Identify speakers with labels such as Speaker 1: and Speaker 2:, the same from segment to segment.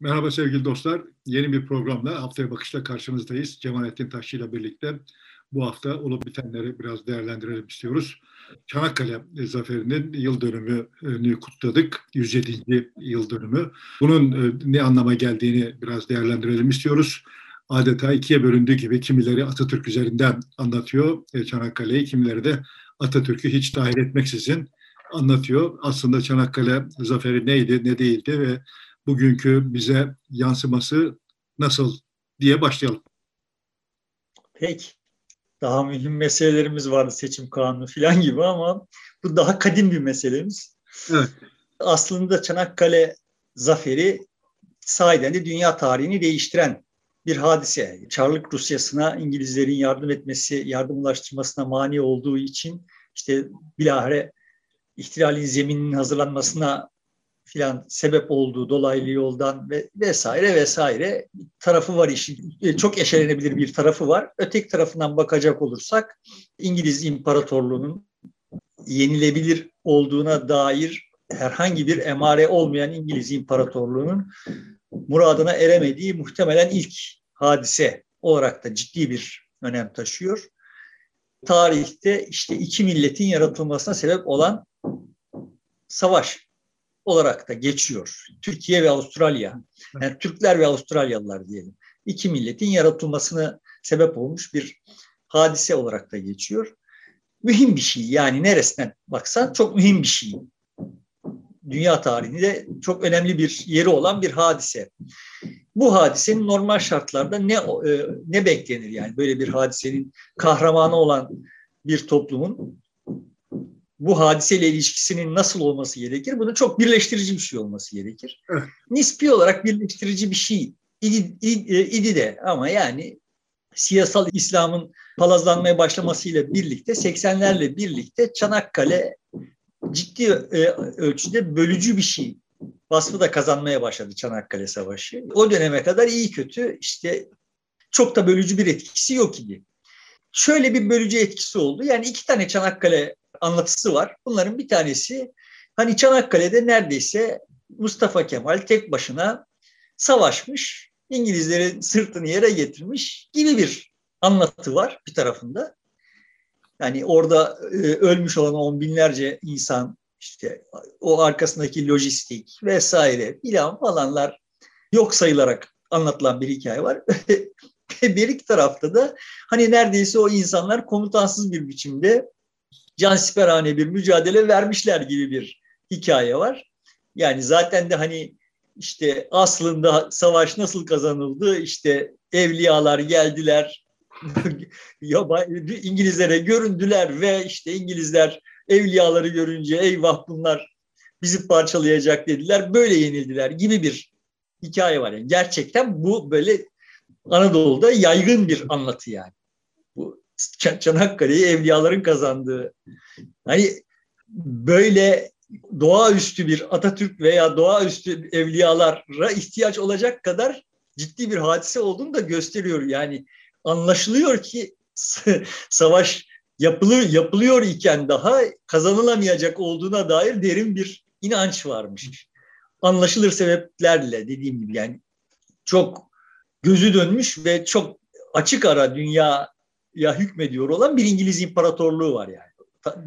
Speaker 1: Merhaba sevgili dostlar. Yeni bir programla Haftaya Bakış'ta karşınızdayız. Cemalettin Taşçı ile birlikte bu hafta olup bitenleri biraz değerlendirelim istiyoruz. Çanakkale Zaferi'nin yıl dönümünü kutladık. 107. yıl dönümü. Bunun e, ne anlama geldiğini biraz değerlendirelim istiyoruz. Adeta ikiye bölündüğü gibi kimileri Atatürk üzerinden anlatıyor e, Çanakkale'yi, kimileri de Atatürk'ü hiç dahil etmeksizin anlatıyor. Aslında Çanakkale Zaferi neydi, ne değildi ve bugünkü bize yansıması nasıl diye başlayalım.
Speaker 2: Peki. Daha mühim meselelerimiz vardı seçim kanunu falan gibi ama bu daha kadim bir meselemiz. Evet. Aslında Çanakkale zaferi sahiden de dünya tarihini değiştiren bir hadise. Çarlık Rusyası'na İngilizlerin yardım etmesi, yardım ulaştırmasına mani olduğu için işte bilahare ihtilalin zemininin hazırlanmasına filan sebep olduğu dolaylı yoldan ve vesaire vesaire tarafı var işin. E, çok eşelenebilir bir tarafı var. Öteki tarafından bakacak olursak İngiliz İmparatorluğu'nun yenilebilir olduğuna dair herhangi bir emare olmayan İngiliz İmparatorluğu'nun muradına eremediği muhtemelen ilk hadise olarak da ciddi bir önem taşıyor. Tarihte işte iki milletin yaratılmasına sebep olan savaş olarak da geçiyor. Türkiye ve Avustralya, yani Türkler ve Avustralyalılar diyelim. İki milletin yaratılmasına sebep olmuş bir hadise olarak da geçiyor. Mühim bir şey yani neresinden baksan çok mühim bir şey. Dünya tarihinde çok önemli bir yeri olan bir hadise. Bu hadisenin normal şartlarda ne e, ne beklenir yani böyle bir hadisenin kahramanı olan bir toplumun bu hadiseyle ilişkisinin nasıl olması gerekir? Bunun çok birleştirici bir şey olması gerekir. Evet. Nispi olarak birleştirici bir şey idi, idi, idi de ama yani siyasal İslam'ın palazlanmaya başlamasıyla birlikte 80'lerle birlikte Çanakkale ciddi e, ölçüde bölücü bir şey. Vasfı da kazanmaya başladı Çanakkale Savaşı. O döneme kadar iyi kötü işte çok da bölücü bir etkisi yok idi. Şöyle bir bölücü etkisi oldu. Yani iki tane Çanakkale anlatısı var. Bunların bir tanesi hani Çanakkale'de neredeyse Mustafa Kemal tek başına savaşmış, İngilizlerin sırtını yere getirmiş gibi bir anlatı var bir tarafında. Yani orada e, ölmüş olan on binlerce insan işte o arkasındaki lojistik vesaire filan falanlar yok sayılarak anlatılan bir hikaye var. bir iki tarafta da hani neredeyse o insanlar komutansız bir biçimde cansiperhane bir mücadele vermişler gibi bir hikaye var. Yani zaten de hani işte aslında savaş nasıl kazanıldı? İşte evliyalar geldiler, İngilizlere göründüler ve işte İngilizler evliyaları görünce eyvah bunlar bizi parçalayacak dediler. Böyle yenildiler gibi bir hikaye var. Yani gerçekten bu böyle Anadolu'da yaygın bir anlatı yani. Çanakkale'yi evliyaların kazandığı. Hani böyle doğaüstü bir Atatürk veya doğaüstü evliyalara ihtiyaç olacak kadar ciddi bir hadise olduğunu da gösteriyor. Yani anlaşılıyor ki savaş yapılıyor, yapılıyor iken daha kazanılamayacak olduğuna dair derin bir inanç varmış. Anlaşılır sebeplerle dediğim gibi yani çok gözü dönmüş ve çok açık ara dünya ya hükmediyor olan bir İngiliz imparatorluğu var yani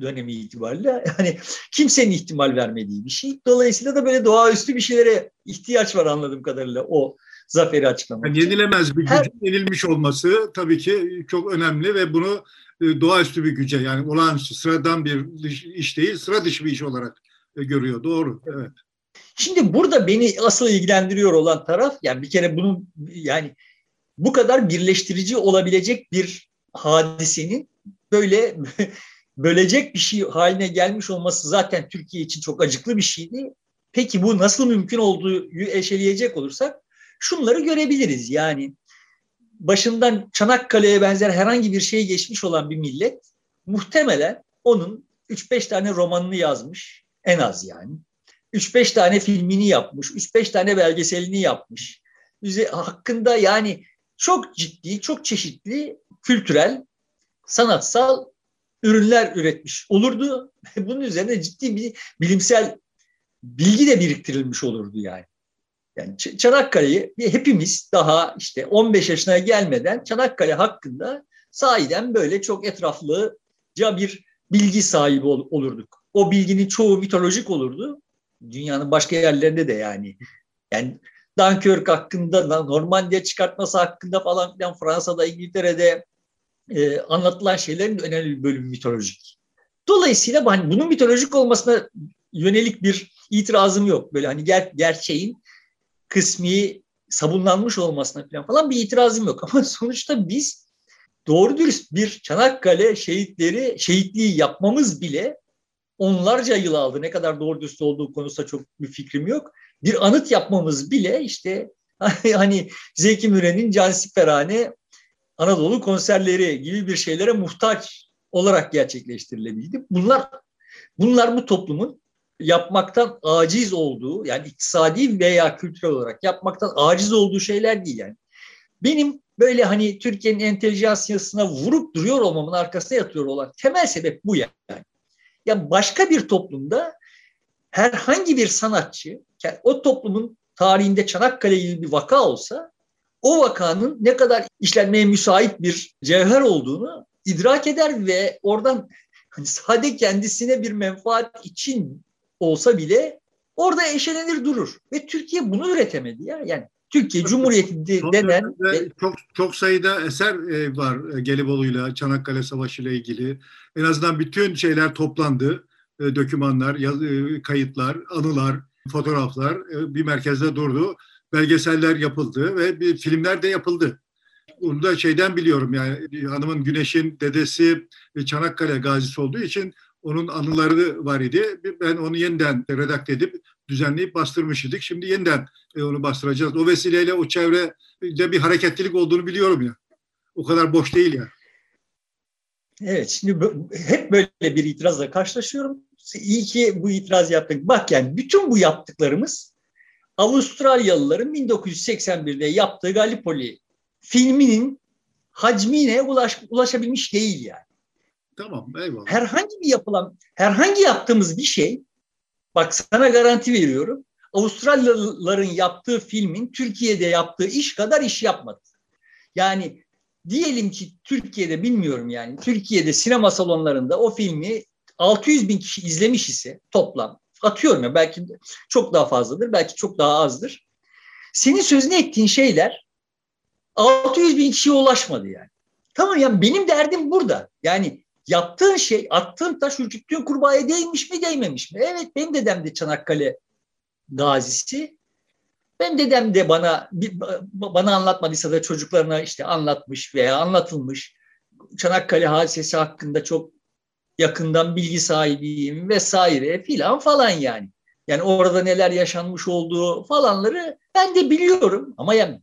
Speaker 2: dönemi itibariyle. Yani kimsenin ihtimal vermediği bir şey. Dolayısıyla da böyle doğaüstü bir şeylere ihtiyaç var anladığım kadarıyla o zaferi açıklamak
Speaker 1: yani. Yenilemez bir gücün Her... yenilmiş olması tabii ki çok önemli ve bunu e, doğaüstü bir güce yani olağanüstü sıradan bir iş değil sıra dışı bir iş olarak e, görüyor. Doğru. Evet.
Speaker 2: Şimdi burada beni asıl ilgilendiriyor olan taraf yani bir kere bunun yani bu kadar birleştirici olabilecek bir hadisenin böyle bölecek bir şey haline gelmiş olması zaten Türkiye için çok acıklı bir şeydi. Peki bu nasıl mümkün olduğu eşeleyecek olursak şunları görebiliriz. Yani başından Çanakkale'ye benzer herhangi bir şey geçmiş olan bir millet muhtemelen onun 3-5 tane romanını yazmış en az yani. 3-5 tane filmini yapmış, 3-5 tane belgeselini yapmış. Hakkında yani çok ciddi, çok çeşitli kültürel, sanatsal ürünler üretmiş olurdu. Bunun üzerine ciddi bir bilimsel bilgi de biriktirilmiş olurdu yani. Yani Çanakkale'yi hepimiz daha işte 15 yaşına gelmeden Çanakkale hakkında sahiden böyle çok etraflıca bir bilgi sahibi olurduk. O bilginin çoğu mitolojik olurdu. Dünyanın başka yerlerinde de yani. Yani Dunkirk hakkında, Normandiya çıkartması hakkında falan filan Fransa'da, İngiltere'de e, anlatılan şeylerin önemli bir bölümü mitolojik. Dolayısıyla hani bunun mitolojik olmasına yönelik bir itirazım yok. Böyle hani ger gerçeğin kısmi sabunlanmış olmasına falan, falan bir itirazım yok. Ama sonuçta biz doğru dürüst bir Çanakkale şehitleri, şehitliği yapmamız bile onlarca yıl aldı. Ne kadar doğru dürüst olduğu konusunda çok bir fikrim yok. Bir anıt yapmamız bile işte hani Zeki Müren'in Cansiperhane Anadolu konserleri gibi bir şeylere muhtaç olarak gerçekleştirilebildi. Bunlar bunlar bu toplumun yapmaktan aciz olduğu yani iktisadi veya kültürel olarak yapmaktan aciz olduğu şeyler değil yani. Benim böyle hani Türkiye'nin entelijansiyasına vurup duruyor olmamın arkasında yatıyor olan temel sebep bu yani. Yani başka bir toplumda herhangi bir sanatçı o toplumun tarihinde Çanakkale gibi bir vaka olsa o vakanın ne kadar işlenmeye müsait bir cevher olduğunu idrak eder ve oradan hani sade kendisine bir menfaat için olsa bile orada eşelenir durur. Ve Türkiye bunu üretemedi ya. Yani Türkiye Cumhuriyeti de, denen
Speaker 1: ve, çok çok sayıda eser e, var Gelibolu'yla Çanakkale Savaşı ile ilgili. En azından bütün şeyler toplandı. E, e, kayıtlar, anılar, fotoğraflar bir merkezde durdu. Belgeseller yapıldı ve bir filmler de yapıldı. Onu da şeyden biliyorum yani hanımın Güneş'in dedesi Çanakkale gazisi olduğu için onun anıları var idi. Ben onu yeniden redakte edip düzenleyip bastırmış idik. Şimdi yeniden e, onu bastıracağız. O vesileyle o çevrede bir hareketlilik olduğunu biliyorum ya. O kadar boş değil ya.
Speaker 2: Evet, şimdi hep böyle bir itirazla karşılaşıyorum. İyi ki bu itiraz yaptık. Bak yani bütün bu yaptıklarımız Avustralyalıların 1981'de yaptığı Gallipoli filminin hacmine ulaş, ulaşabilmiş değil yani.
Speaker 1: Tamam eyvallah.
Speaker 2: Herhangi bir yapılan, herhangi yaptığımız bir şey, bak sana garanti veriyorum, Avustralyalıların yaptığı filmin Türkiye'de yaptığı iş kadar iş yapmadı. Yani diyelim ki Türkiye'de bilmiyorum yani Türkiye'de sinema salonlarında o filmi 600 bin kişi izlemiş ise toplam atıyorum ya belki çok daha fazladır belki çok daha azdır. Senin sözünü ettiğin şeyler 600 bin kişiye ulaşmadı yani. Tamam yani benim derdim burada. Yani yaptığın şey, attığın taş ürküttüğün kurbağaya değmiş mi değmemiş mi? Evet benim dedem de Çanakkale gazisi. Benim dedem de bana bana anlatmadıysa da çocuklarına işte anlatmış veya anlatılmış. Çanakkale hadisesi hakkında çok yakından bilgi sahibiyim vesaire filan falan yani. Yani orada neler yaşanmış olduğu falanları ben de biliyorum ama yani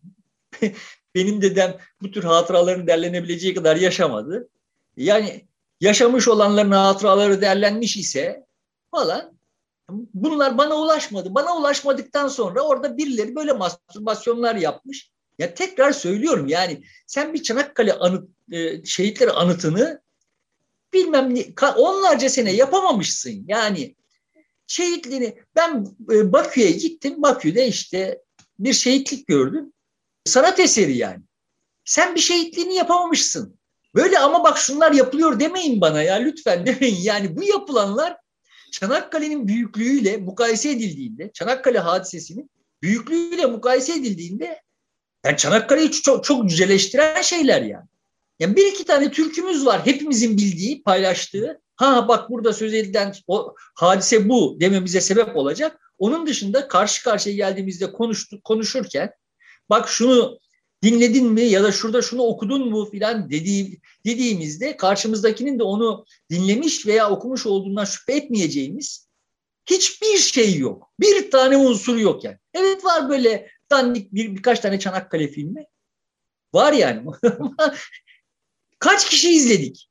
Speaker 2: benim dedem bu tür hatıraların derlenebileceği kadar yaşamadı. Yani yaşamış olanların hatıraları derlenmiş ise falan bunlar bana ulaşmadı. Bana ulaşmadıktan sonra orada birileri böyle mastürbasyonlar yapmış. Ya tekrar söylüyorum yani sen bir Çanakkale anıt, e, şehitleri anıtını bilmem ne, onlarca sene yapamamışsın. Yani şehitliğini ben e, Bakü'ye gittim. Bakü'de işte bir şehitlik gördüm. Sanat eseri yani. Sen bir şehitliğini yapamamışsın. Böyle ama bak şunlar yapılıyor demeyin bana ya lütfen demeyin. Yani bu yapılanlar Çanakkale'nin büyüklüğüyle mukayese edildiğinde, Çanakkale hadisesinin büyüklüğüyle mukayese edildiğinde yani Çanakkale'yi çok, çok yüceleştiren şeyler yani. Yani bir iki tane türkümüz var hepimizin bildiği, paylaştığı. Ha bak burada söz edilen o hadise bu dememize sebep olacak. Onun dışında karşı karşıya geldiğimizde konuştuk, konuşurken bak şunu dinledin mi ya da şurada şunu okudun mu filan dediği, dediğimizde karşımızdakinin de onu dinlemiş veya okumuş olduğundan şüphe etmeyeceğimiz hiçbir şey yok. Bir tane unsur yok yani. Evet var böyle dandik bir, birkaç tane Çanakkale filmi. Var yani. Kaç kişi izledik?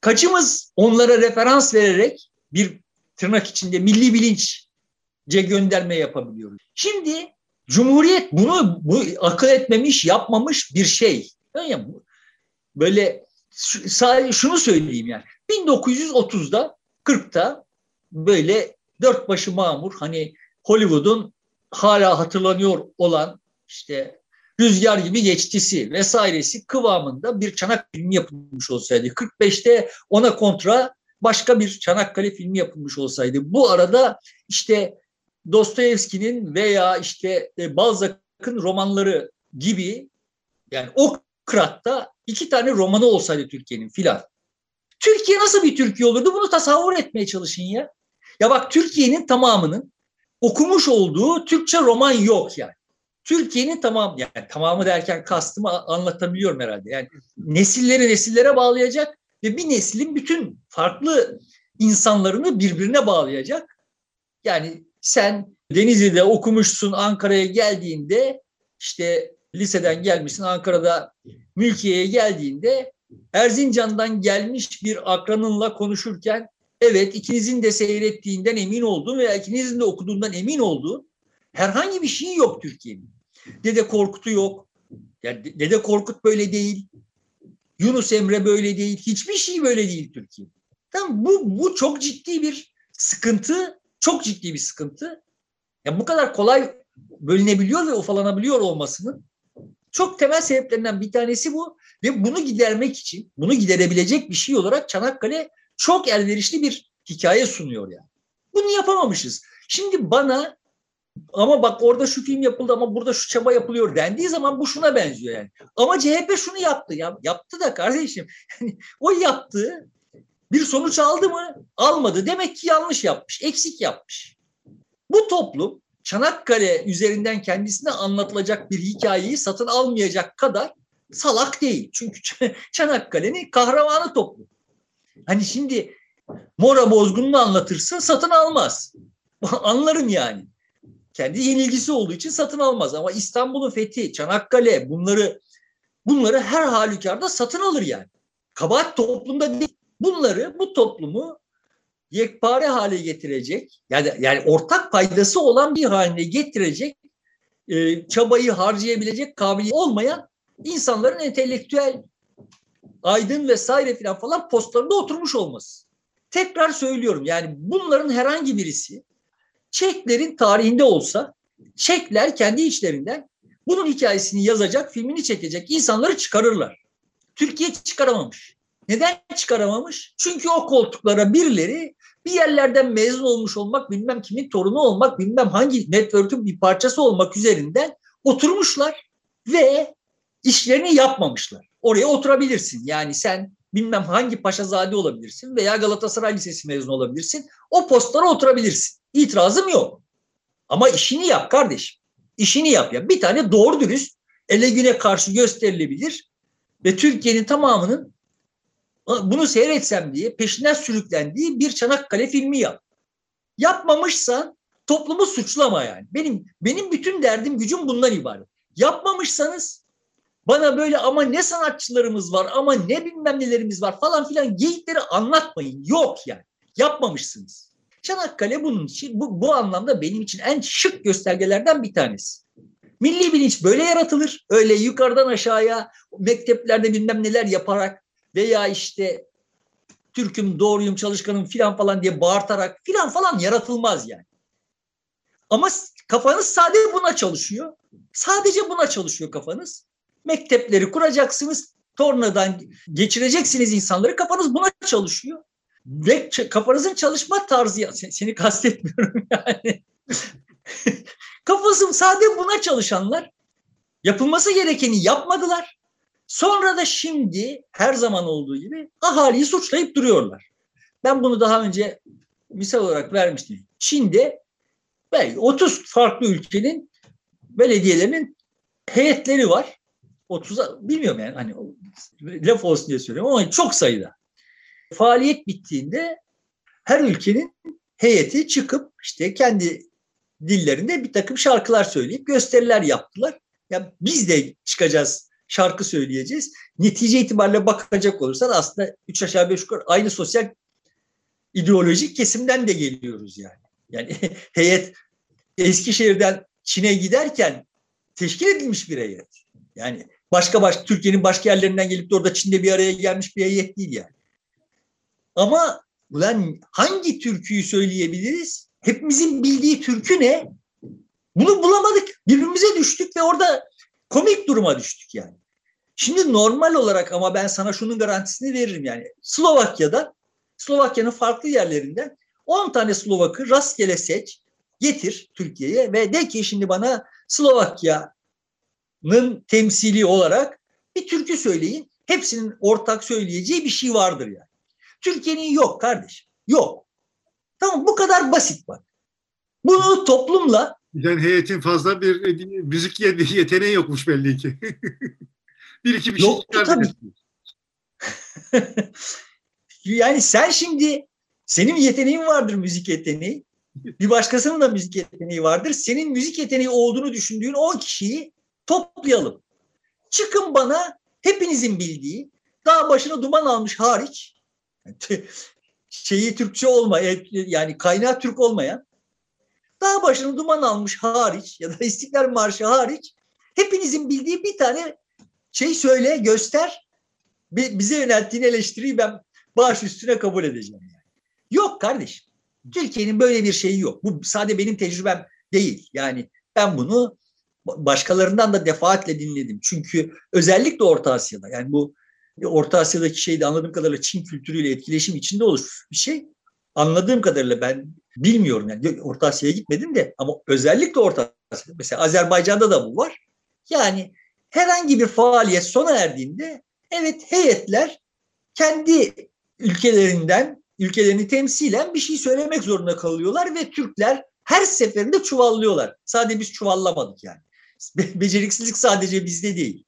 Speaker 2: Kaçımız onlara referans vererek bir tırnak içinde milli bilinçce gönderme yapabiliyoruz. Şimdi Cumhuriyet bunu bu akıl etmemiş, yapmamış bir şey. Yani böyle şunu söyleyeyim yani. 1930'da 40'ta böyle dört başı mamur hani Hollywood'un hala hatırlanıyor olan işte Rüzgar gibi geçtisi vesairesi kıvamında bir Çanakkale filmi yapılmış olsaydı 45'te ona kontra başka bir Çanakkale filmi yapılmış olsaydı bu arada işte Dostoyevski'nin veya işte e, Balzac'ın romanları gibi yani o kıratta iki tane romanı olsaydı Türkiye'nin filan. Türkiye nasıl bir Türkiye olurdu? Bunu tasavvur etmeye çalışın ya. Ya bak Türkiye'nin tamamının okumuş olduğu Türkçe roman yok yani. Türkiye'nin tamam yani tamamı derken kastımı anlatabiliyorum herhalde. Yani nesilleri nesillere bağlayacak ve bir neslin bütün farklı insanlarını birbirine bağlayacak. Yani sen Denizli'de okumuşsun Ankara'ya geldiğinde işte liseden gelmişsin Ankara'da mülkiyeye geldiğinde Erzincan'dan gelmiş bir akranınla konuşurken evet ikinizin de seyrettiğinden emin oldun veya ikinizin de okuduğundan emin oldun. Herhangi bir şey yok Türkiye'nin. Dede Korkut'u yok. Yani Dede Korkut böyle değil. Yunus Emre böyle değil. Hiçbir şey böyle değil Türkiye. Tamam bu bu çok ciddi bir sıkıntı. Çok ciddi bir sıkıntı. Yani bu kadar kolay bölünebiliyor ve ufalanabiliyor olmasının çok temel sebeplerinden bir tanesi bu ve bunu gidermek için, bunu giderebilecek bir şey olarak Çanakkale çok elverişli bir hikaye sunuyor yani. Bunu yapamamışız. Şimdi bana ama bak orada şu film yapıldı ama burada şu çaba yapılıyor dendiği zaman bu şuna benziyor yani. Ama CHP şunu yaptı ya. Yaptı da kardeşim. O yaptığı bir sonuç aldı mı? Almadı. Demek ki yanlış yapmış. Eksik yapmış. Bu toplum Çanakkale üzerinden kendisine anlatılacak bir hikayeyi satın almayacak kadar salak değil. Çünkü Çanakkale'nin kahramanı toplum. Hani şimdi Mora bozgununu anlatırsın satın almaz. Anlarım yani kendi yenilgisi olduğu için satın almaz. Ama İstanbul'un fethi, Çanakkale bunları bunları her halükarda satın alır yani. Kabahat toplumda değil. Bunları bu toplumu yekpare hale getirecek yani yani ortak paydası olan bir haline getirecek e, çabayı harcayabilecek kabiliyet olmayan insanların entelektüel aydın vesaire filan falan postlarında oturmuş olması. Tekrar söylüyorum yani bunların herhangi birisi Çeklerin tarihinde olsa Çekler kendi içlerinden bunun hikayesini yazacak, filmini çekecek insanları çıkarırlar. Türkiye çıkaramamış. Neden çıkaramamış? Çünkü o koltuklara birileri bir yerlerden mezun olmuş olmak, bilmem kimin torunu olmak, bilmem hangi network'ün bir parçası olmak üzerinden oturmuşlar ve işlerini yapmamışlar. Oraya oturabilirsin. Yani sen bilmem hangi paşazade olabilirsin veya Galatasaray Lisesi mezunu olabilirsin. O postlara oturabilirsin. İtirazım yok. Ama işini yap kardeşim. İşini yap ya. Bir tane doğru dürüst ele güne karşı gösterilebilir ve Türkiye'nin tamamının bunu seyretsem diye peşinden sürüklendiği bir Çanakkale filmi yap. Yapmamışsan toplumu suçlama yani. Benim benim bütün derdim gücüm bundan ibaret. Yapmamışsanız bana böyle ama ne sanatçılarımız var ama ne bilmem nelerimiz var falan filan geyikleri anlatmayın. Yok yani. Yapmamışsınız. Çanakkale bunun için bu, bu anlamda benim için en şık göstergelerden bir tanesi. Milli bilinç böyle yaratılır. Öyle yukarıdan aşağıya mekteplerde bilmem neler yaparak veya işte Türk'üm, doğruyum, çalışkanım filan falan diye bağırtarak filan falan yaratılmaz yani. Ama kafanız sadece buna çalışıyor. Sadece buna çalışıyor kafanız. Mektepleri kuracaksınız. Tornadan geçireceksiniz insanları. Kafanız buna çalışıyor ve kafanızın çalışma tarzı seni kastetmiyorum yani. Kafası sadece buna çalışanlar yapılması gerekeni yapmadılar. Sonra da şimdi her zaman olduğu gibi ahaliyi suçlayıp duruyorlar. Ben bunu daha önce misal olarak vermiştim. Çin'de belki 30 farklı ülkenin belediyelerinin heyetleri var. 30'a bilmiyorum yani hani laf olsun diye söylüyorum ama çok sayıda. Faaliyet bittiğinde her ülkenin heyeti çıkıp işte kendi dillerinde bir takım şarkılar söyleyip gösteriler yaptılar. Ya biz de çıkacağız, şarkı söyleyeceğiz. Netice itibariyle bakacak olursan aslında üç aşağı beş yukarı aynı sosyal ideolojik kesimden de geliyoruz yani. Yani heyet Eskişehir'den Çin'e giderken teşkil edilmiş bir heyet. Yani başka başka Türkiye'nin başka yerlerinden gelip de orada Çin'de bir araya gelmiş bir heyet değil yani. Ama ulan hangi türküyü söyleyebiliriz? Hepimizin bildiği türkü ne? Bunu bulamadık. Birbirimize düştük ve orada komik duruma düştük yani. Şimdi normal olarak ama ben sana şunun garantisini veririm yani. Slovakya'da, Slovakya'nın farklı yerlerinden 10 tane Slovak'ı rastgele seç, getir Türkiye'ye ve de ki şimdi bana Slovakya'nın temsili olarak bir türkü söyleyin. Hepsinin ortak söyleyeceği bir şey vardır yani. Türkiye'nin yok kardeşim. Yok. Tamam bu kadar basit bak. Bunu toplumla
Speaker 1: yani heyetin fazla bir müzik yeteneği yokmuş belli ki. bir iki bir şey
Speaker 2: Yoktu tabii. yani sen şimdi senin yeteneğin vardır müzik yeteneği. Bir başkasının da müzik yeteneği vardır. Senin müzik yeteneği olduğunu düşündüğün o kişiyi toplayalım. Çıkın bana hepinizin bildiği daha başına duman almış hariç şeyi Türkçe olma yani kaynağı Türk olmayan daha başına duman almış hariç ya da İstiklal Marşı hariç hepinizin bildiği bir tane şey söyle göster bize yönelttiğin eleştiriyi ben baş üstüne kabul edeceğim. Yani. Yok kardeşim. Türkiye'nin böyle bir şeyi yok. Bu sadece benim tecrübem değil. Yani ben bunu başkalarından da defaatle dinledim. Çünkü özellikle Orta Asya'da yani bu Orta Asya'daki şeyde anladığım kadarıyla Çin kültürüyle etkileşim içinde oluşmuş bir şey. Anladığım kadarıyla ben bilmiyorum yani Orta Asya'ya gitmedim de ama özellikle Orta Asya'da mesela Azerbaycan'da da bu var. Yani herhangi bir faaliyet sona erdiğinde evet heyetler kendi ülkelerinden ülkelerini temsilen bir şey söylemek zorunda kalıyorlar ve Türkler her seferinde çuvallıyorlar. Sadece biz çuvallamadık yani. Beceriksizlik sadece bizde değil.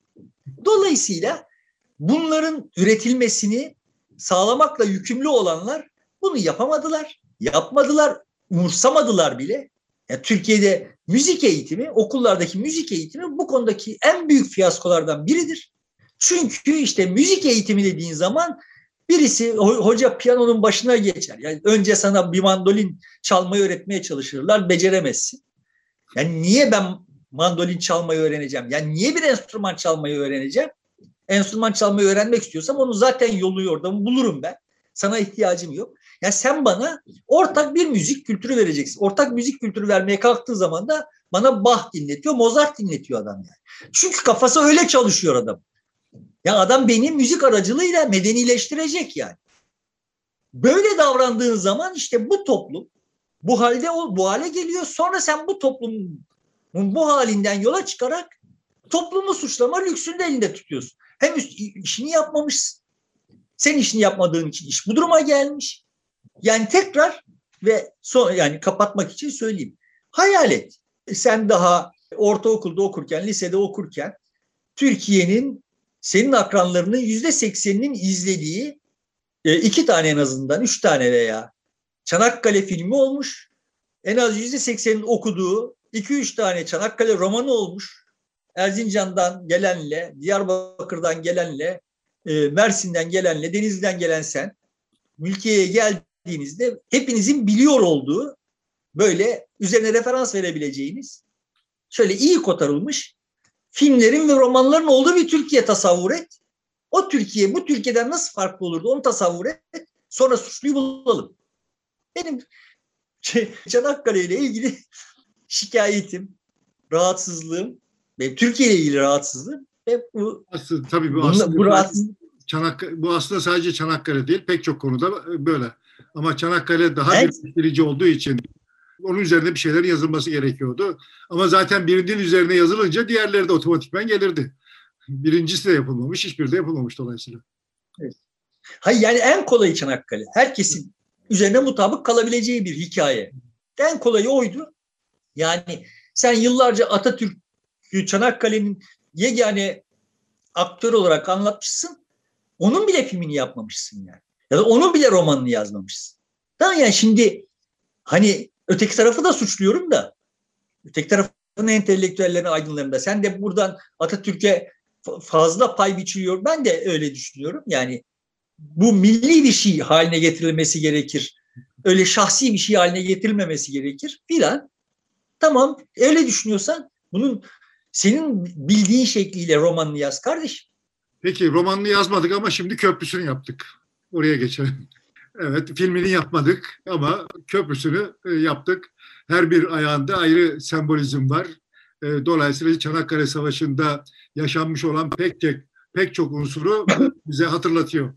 Speaker 2: Dolayısıyla bunların üretilmesini sağlamakla yükümlü olanlar bunu yapamadılar, yapmadılar, umursamadılar bile. Yani Türkiye'de müzik eğitimi, okullardaki müzik eğitimi bu konudaki en büyük fiyaskolardan biridir. Çünkü işte müzik eğitimi dediğin zaman birisi hoca piyanonun başına geçer. Yani önce sana bir mandolin çalmayı öğretmeye çalışırlar, beceremezsin. Yani niye ben mandolin çalmayı öğreneceğim? Yani niye bir enstrüman çalmayı öğreneceğim? Enstrüman çalmayı öğrenmek istiyorsam onu zaten yolu yordamı bulurum ben. Sana ihtiyacım yok. Ya sen bana ortak bir müzik kültürü vereceksin. Ortak müzik kültürü vermeye kalktığı zaman da bana Bach dinletiyor, Mozart dinletiyor adam yani. Çünkü kafası öyle çalışıyor adam. Ya adam beni müzik aracılığıyla medenileştirecek yani. Böyle davrandığın zaman işte bu toplum bu halde bu hale geliyor. Sonra sen bu toplumun bu halinden yola çıkarak toplumu suçlama lüksünü de elinde tutuyorsun. Hem işini yapmamışsın. Sen işini yapmadığın için iş bu duruma gelmiş. Yani tekrar ve son yani kapatmak için söyleyeyim. Hayal et. Sen daha ortaokulda okurken, lisede okurken Türkiye'nin senin akranlarının yüzde sekseninin izlediği e, iki tane en azından, üç tane veya Çanakkale filmi olmuş. En az yüzde seksenin okuduğu iki üç tane Çanakkale romanı olmuş. Erzincan'dan gelenle, Diyarbakır'dan gelenle, e, Mersin'den gelenle, Denizli'den gelen sen, Mülkiye'ye geldiğinizde hepinizin biliyor olduğu böyle üzerine referans verebileceğiniz şöyle iyi kotarılmış filmlerin ve romanların olduğu bir Türkiye tasavvur et. O Türkiye bu Türkiye'den nasıl farklı olurdu onu tasavvur et. Sonra suçluyu bulalım. Benim Çanakkale ile ilgili şikayetim, rahatsızlığım, benim Türkiye ile ilgili rahatsızlığım ve bu
Speaker 1: aslında tabii bu aslında bu, rahatsız... Çanakkale, bu aslında sadece Çanakkale değil pek çok konuda böyle. Ama Çanakkale daha evet. bir olduğu için onun üzerine bir şeyler yazılması gerekiyordu. Ama zaten birinin üzerine yazılınca diğerleri de otomatikman gelirdi. Birincisi de yapılmamış, hiçbir de yapılmamış dolayısıyla.
Speaker 2: Evet. Hayır yani en kolayı Çanakkale. Herkesin üzerine mutabık kalabileceği bir hikaye. En kolayı oydu. Yani sen yıllarca Atatürk Çanakkale'nin yegane aktör olarak anlatmışsın. Onun bile filmini yapmamışsın yani. Ya da onun bile romanını yazmamışsın. Tamam yani şimdi hani Öteki tarafı da suçluyorum da. Öteki tarafın entelektüellerin aydınlarında. Sen de buradan Atatürk'e fazla pay biçiyor. Ben de öyle düşünüyorum. Yani bu milli bir şey haline getirilmesi gerekir. Öyle şahsi bir şey haline getirilmemesi gerekir filan. Tamam öyle düşünüyorsan bunun senin bildiğin şekliyle romanını yaz kardeşim.
Speaker 1: Peki romanını yazmadık ama şimdi köprüsünü yaptık. Oraya geçelim. Evet, filmini yapmadık ama köprüsünü e, yaptık. her bir ayağında ayrı sembolizm var. E, dolayısıyla Çanakkale Savaşı'nda yaşanmış olan pek çok, pek çok unsuru bize hatırlatıyor.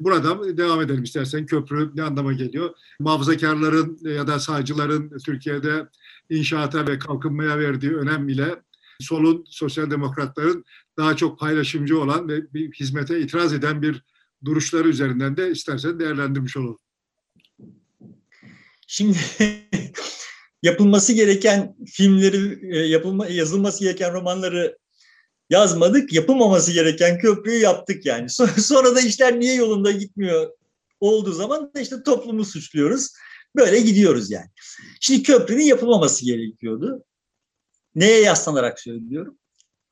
Speaker 1: Burada devam edelim istersen. Köprü ne anlama geliyor? Muhafazakarların ya da sağcıların Türkiye'de inşaata ve kalkınmaya verdiği önem ile solun, sosyal demokratların daha çok paylaşımcı olan ve bir hizmete itiraz eden bir duruşları üzerinden de istersen değerlendirmiş olalım.
Speaker 2: Şimdi yapılması gereken filmleri, e, yapılma, yazılması gereken romanları yazmadık. Yapılmaması gereken köprüyü yaptık yani. Sonra da işler niye yolunda gitmiyor olduğu zaman da işte toplumu suçluyoruz. Böyle gidiyoruz yani. Şimdi köprünün yapılmaması gerekiyordu. Neye yaslanarak söylüyorum?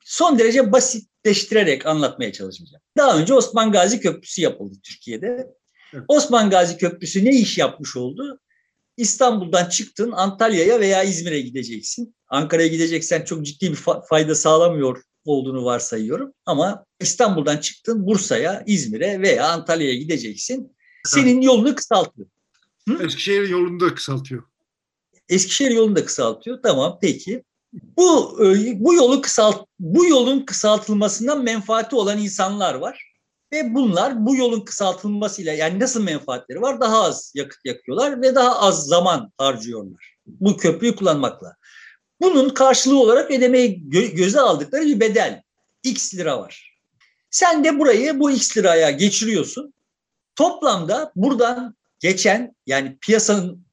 Speaker 2: Son derece basitleştirerek anlatmaya çalışacağım. Daha önce Osman Gazi Köprüsü yapıldı Türkiye'de. Osman Gazi Köprüsü ne iş yapmış oldu? İstanbul'dan çıktın Antalya'ya veya İzmir'e gideceksin. Ankara'ya gideceksen çok ciddi bir fayda sağlamıyor olduğunu varsayıyorum. Ama İstanbul'dan çıktın Bursa'ya, İzmir'e veya Antalya'ya gideceksin. Senin yolunu kısaltıyor.
Speaker 1: Hı? Eskişehir yolunu da kısaltıyor.
Speaker 2: Eskişehir yolunu da kısaltıyor. Tamam peki. Bu e, bu yolu kısalt bu yolun kısaltılmasından menfaati olan insanlar var. Ve bunlar bu yolun kısaltılmasıyla yani nasıl menfaatleri var? Daha az yakıt yakıyorlar ve daha az zaman harcıyorlar. Bu köprüyü kullanmakla. Bunun karşılığı olarak ödemeyi gö- göze aldıkları bir bedel. X lira var. Sen de burayı bu X liraya geçiriyorsun. Toplamda buradan geçen yani piyasanın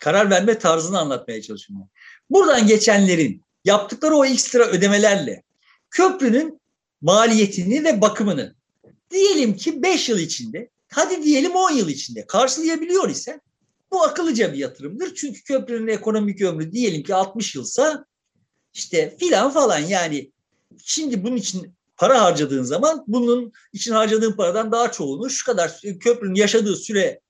Speaker 2: karar verme tarzını anlatmaya çalışıyorum. Buradan geçenlerin yaptıkları o lira ödemelerle köprünün maliyetini ve bakımını diyelim ki 5 yıl içinde hadi diyelim 10 yıl içinde karşılayabiliyor ise bu akıllıca bir yatırımdır. Çünkü köprünün ekonomik ömrü diyelim ki 60 yılsa işte filan falan yani şimdi bunun için para harcadığın zaman bunun için harcadığın paradan daha çoğunu şu kadar köprünün yaşadığı süre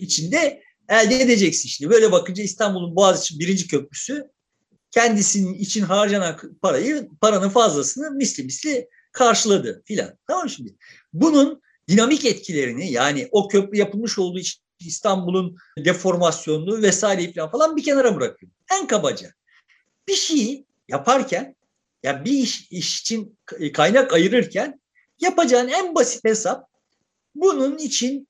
Speaker 2: içinde elde edeceksin işte. Böyle bakınca İstanbul'un Boğaziçi birinci köprüsü kendisinin için harcanan parayı, paranın fazlasını misli misli karşıladı filan. Tamam şimdi. Bunun dinamik etkilerini yani o köprü yapılmış olduğu için İstanbul'un deformasyonunu vesaire falan falan bir kenara bırakıyor. En kabaca. Bir şeyi yaparken ya bir iş, iş için kaynak ayırırken yapacağın en basit hesap bunun için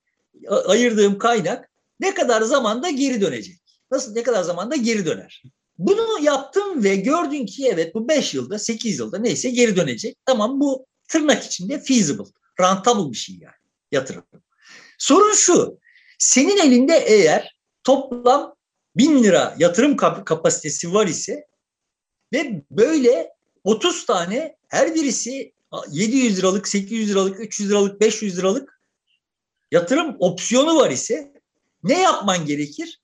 Speaker 2: ayırdığım kaynak ne kadar zamanda geri dönecek? Nasıl ne kadar zamanda geri döner? Bunu yaptım ve gördün ki evet bu 5 yılda 8 yılda neyse geri dönecek. Tamam bu tırnak içinde feasible, rentable bir şey yani yatırım. Sorun şu senin elinde eğer toplam 1000 lira yatırım kapasitesi var ise ve böyle 30 tane her birisi 700 liralık, 800 liralık, 300 liralık, 500 liralık yatırım opsiyonu var ise ne yapman gerekir?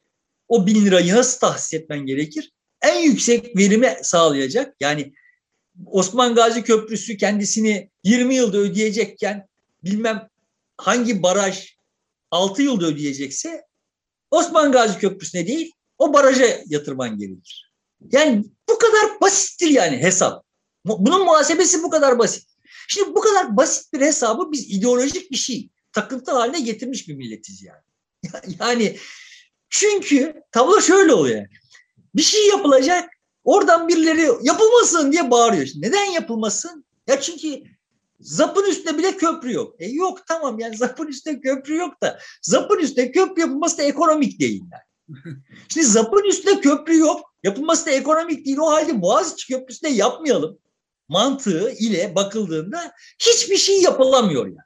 Speaker 2: O bin lirayı nasıl tahsis etmen gerekir? En yüksek verimi sağlayacak. Yani Osman Gazi Köprüsü kendisini 20 yılda ödeyecekken bilmem hangi baraj 6 yılda ödeyecekse Osman Gazi Köprüsü'ne değil o baraja yatırman gerekir. Yani bu kadar basittir yani hesap. Bunun muhasebesi bu kadar basit. Şimdi bu kadar basit bir hesabı biz ideolojik bir şey takıntı haline getirmiş bir milletiz yani. Yani çünkü tablo şöyle oluyor. Bir şey yapılacak oradan birileri yapılmasın diye bağırıyor. Neden yapılmasın? Ya çünkü Zapın üstünde bile köprü yok. E yok tamam yani zapın üstünde köprü yok da zapın üstünde köprü yapılması da ekonomik değil yani. Şimdi zapın üstünde köprü yok. Yapılması da ekonomik değil. O halde Boğaziçi Köprüsü'nde yapmayalım. Mantığı ile bakıldığında hiçbir şey yapılamıyor yani.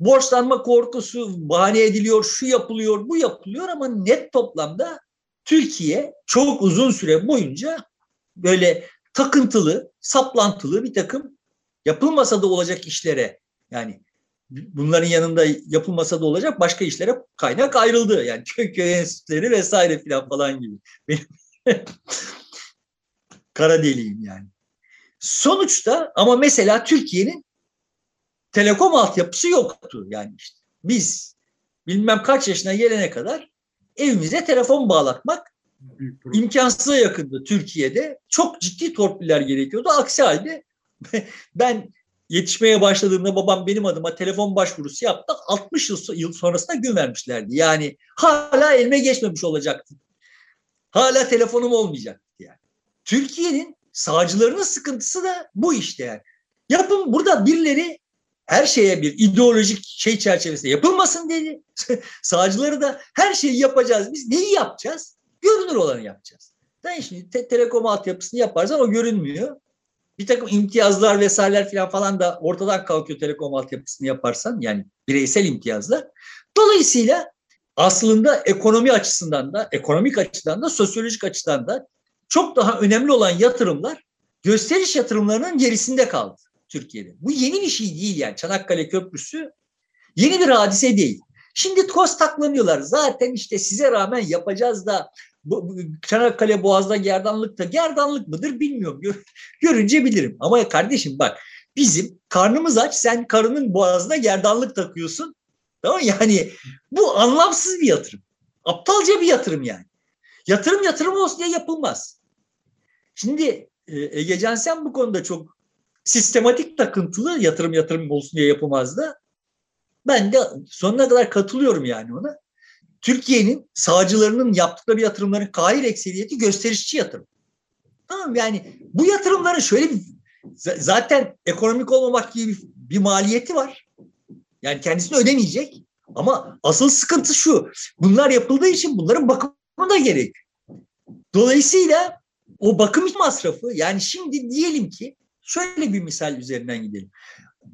Speaker 2: Borçlanma korkusu bahane ediliyor, şu yapılıyor, bu yapılıyor ama net toplamda Türkiye çok uzun süre boyunca böyle takıntılı, saplantılı bir takım yapılmasa da olacak işlere yani bunların yanında yapılmasa da olacak başka işlere kaynak ayrıldı. Yani köy enstitüleri vesaire filan falan gibi. Benim kara deliyim yani. Sonuçta ama mesela Türkiye'nin telekom altyapısı yoktu. Yani işte biz bilmem kaç yaşına gelene kadar evimize telefon bağlatmak imkansıza yakındı Türkiye'de. Çok ciddi torpiller gerekiyordu. Aksi halde ben yetişmeye başladığımda babam benim adıma telefon başvurusu yaptı. 60 yıl, sonrasında gün vermişlerdi. Yani hala elime geçmemiş olacaktı. hala telefonum olmayacak yani. Türkiye'nin sağcılarının sıkıntısı da bu işte yani. Yapın burada birileri her şeye bir ideolojik şey çerçevesinde yapılmasın dedi. Sağcıları da her şeyi yapacağız. Biz neyi yapacağız? Görünür olanı yapacağız. Sen şimdi te- telekom altyapısını yaparsan o görünmüyor. Bir takım imtiyazlar vesaireler falan falan da ortadan kalkıyor telekom altyapısını yaparsan. Yani bireysel imtiyazlar. Dolayısıyla aslında ekonomi açısından da, ekonomik açıdan da, sosyolojik açıdan da çok daha önemli olan yatırımlar gösteriş yatırımlarının gerisinde kaldı Türkiye'de. Bu yeni bir şey değil yani. Çanakkale Köprüsü yeni bir hadise değil. Şimdi toz taklanıyorlar. Zaten işte size rağmen yapacağız da Çanakkale Boğaz'da gerdanlık da gerdanlık mıdır bilmiyorum. Gör, görünce bilirim. Ama kardeşim bak bizim karnımız aç sen karının boğazına gerdanlık takıyorsun. Tamam? Yani bu anlamsız bir yatırım. Aptalca bir yatırım yani. Yatırım yatırım olsun diye yapılmaz. Şimdi e, Egecan sen bu konuda çok sistematik takıntılı yatırım yatırım olsun diye yapılmaz da ben de sonuna kadar katılıyorum yani ona. Türkiye'nin sağcılarının yaptıkları yatırımların kahir ekseriyeti gösterişçi yatırım. Tamam yani bu yatırımların şöyle bir zaten ekonomik olmamak gibi bir, bir maliyeti var. Yani kendisini ödemeyecek. Ama asıl sıkıntı şu. Bunlar yapıldığı için bunların bakımı da gerek. Dolayısıyla o bakım masrafı yani şimdi diyelim ki şöyle bir misal üzerinden gidelim.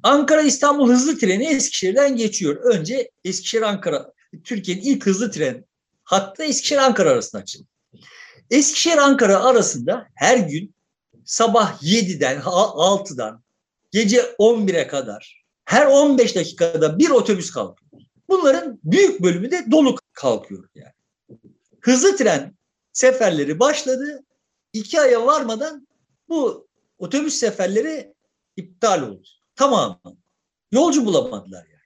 Speaker 2: Ankara İstanbul hızlı treni Eskişehir'den geçiyor. Önce Eskişehir Ankara Türkiye'nin ilk hızlı tren hattı Eskişehir Ankara arasında açıldı. Eskişehir Ankara arasında her gün sabah 7'den 6'dan gece 11'e kadar her 15 dakikada bir otobüs kalkıyor. Bunların büyük bölümü de dolu kalkıyor yani. Hızlı tren seferleri başladı. İki aya varmadan bu otobüs seferleri iptal oldu. Tamam. Yolcu bulamadılar yani.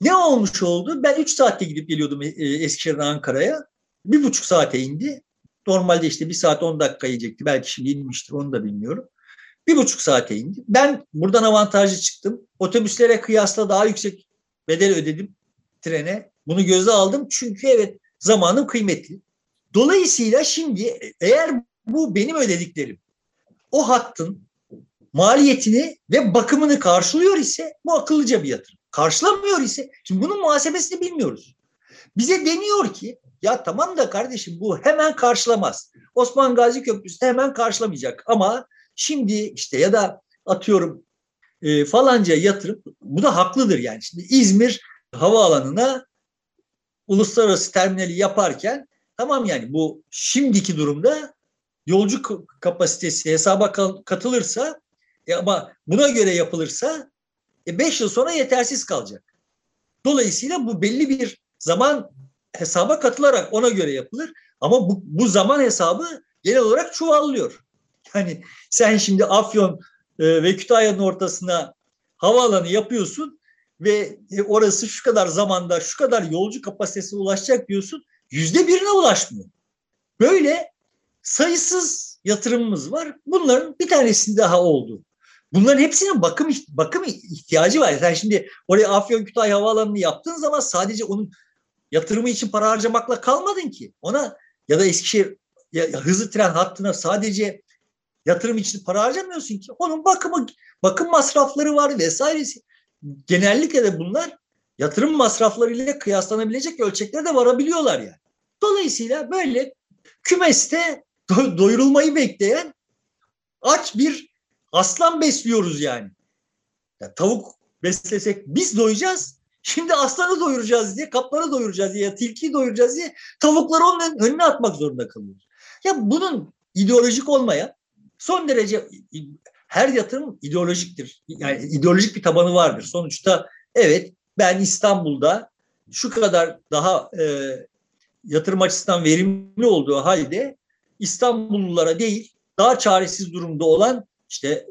Speaker 2: Ne olmuş oldu? Ben 3 saatte gidip geliyordum Eskişehir'den Ankara'ya. Bir buçuk saate indi. Normalde işte bir saat 10 dakika yiyecekti. Belki şimdi inmiştir onu da bilmiyorum. Bir buçuk saate indi. Ben buradan avantajlı çıktım. Otobüslere kıyasla daha yüksek bedel ödedim trene. Bunu göze aldım. Çünkü evet zamanım kıymetli. Dolayısıyla şimdi eğer bu benim ödediklerim o hattın maliyetini ve bakımını karşılıyor ise bu akıllıca bir yatırım. Karşılamıyor ise şimdi bunun muhasebesini bilmiyoruz. Bize deniyor ki ya tamam da kardeşim bu hemen karşılamaz. Osman Gazi Köprüsü de hemen karşılamayacak ama şimdi işte ya da atıyorum e, falanca yatırım bu da haklıdır yani. Şimdi İzmir havaalanına uluslararası terminali yaparken tamam yani bu şimdiki durumda yolcu kapasitesi hesaba katılırsa e ama buna göre yapılırsa 5 e yıl sonra yetersiz kalacak. Dolayısıyla bu belli bir zaman hesaba katılarak ona göre yapılır. Ama bu, bu zaman hesabı genel olarak çuvallıyor. Yani sen şimdi Afyon e, ve Kütahya'nın ortasına havaalanı yapıyorsun ve orası şu kadar zamanda şu kadar yolcu kapasitesine ulaşacak diyorsun. Yüzde birine ulaşmıyor. Böyle sayısız yatırımımız var. Bunların bir tanesi daha oldu. Bunların hepsinin bakım bakım ihtiyacı var. Sen şimdi oraya Afyon Kütahya Havaalanı'nı yaptığın zaman sadece onun yatırımı için para harcamakla kalmadın ki. Ona ya da Eskişehir ya, ya hızlı tren hattına sadece yatırım için para harcamıyorsun ki. Onun bakımı bakım masrafları var vesairesi. Genellikle de bunlar yatırım masrafları ile kıyaslanabilecek ölçeklere de varabiliyorlar yani. Dolayısıyla böyle kümeste doyurulmayı bekleyen aç bir aslan besliyoruz yani. Ya, tavuk beslesek biz doyacağız. Şimdi aslanı doyuracağız diye, kaplanı doyuracağız diye, tilkiyi doyuracağız diye tavukları onun önüne atmak zorunda kalıyoruz. Ya bunun ideolojik olmayan son derece her yatırım ideolojiktir. Yani ideolojik bir tabanı vardır. Sonuçta evet ben İstanbul'da şu kadar daha e, yatırım açısından verimli olduğu halde İstanbullulara değil daha çaresiz durumda olan işte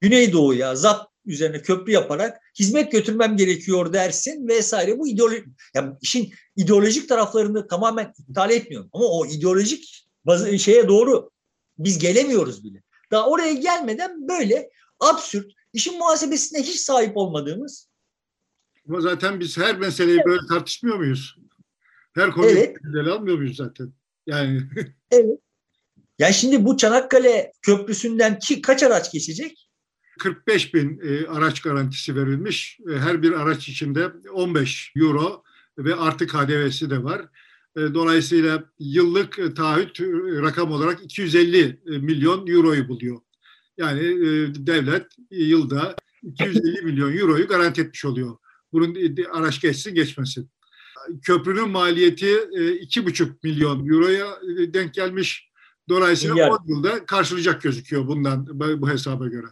Speaker 2: Güneydoğu'ya ZAP üzerine köprü yaparak hizmet götürmem gerekiyor dersin vesaire. Bu ideolojik, yani işin ideolojik taraflarını tamamen iptal etmiyorum. Ama o ideolojik bazı şeye doğru biz gelemiyoruz bile. Daha oraya gelmeden böyle absürt, işin muhasebesine hiç sahip olmadığımız.
Speaker 1: Ama zaten biz her meseleyi böyle tartışmıyor muyuz? Her konuyu evet. almıyor muyuz zaten? Yani
Speaker 2: evet. Ya şimdi bu Çanakkale Köprüsü'nden ki kaç araç geçecek?
Speaker 1: 45 bin e, araç garantisi verilmiş. E, her bir araç içinde 15 euro ve artı KDV'si de var. E, dolayısıyla yıllık e, taahhüt e, rakam olarak 250 milyon euroyu buluyor. Yani devlet yılda 250 milyon euroyu garanti etmiş oluyor. Bunun araç geçsin geçmesin. Köprünün maliyeti 2,5 milyon euroya denk gelmiş. Dolayısıyla Milyar. 10 yılda karşılayacak gözüküyor bundan bu hesaba göre.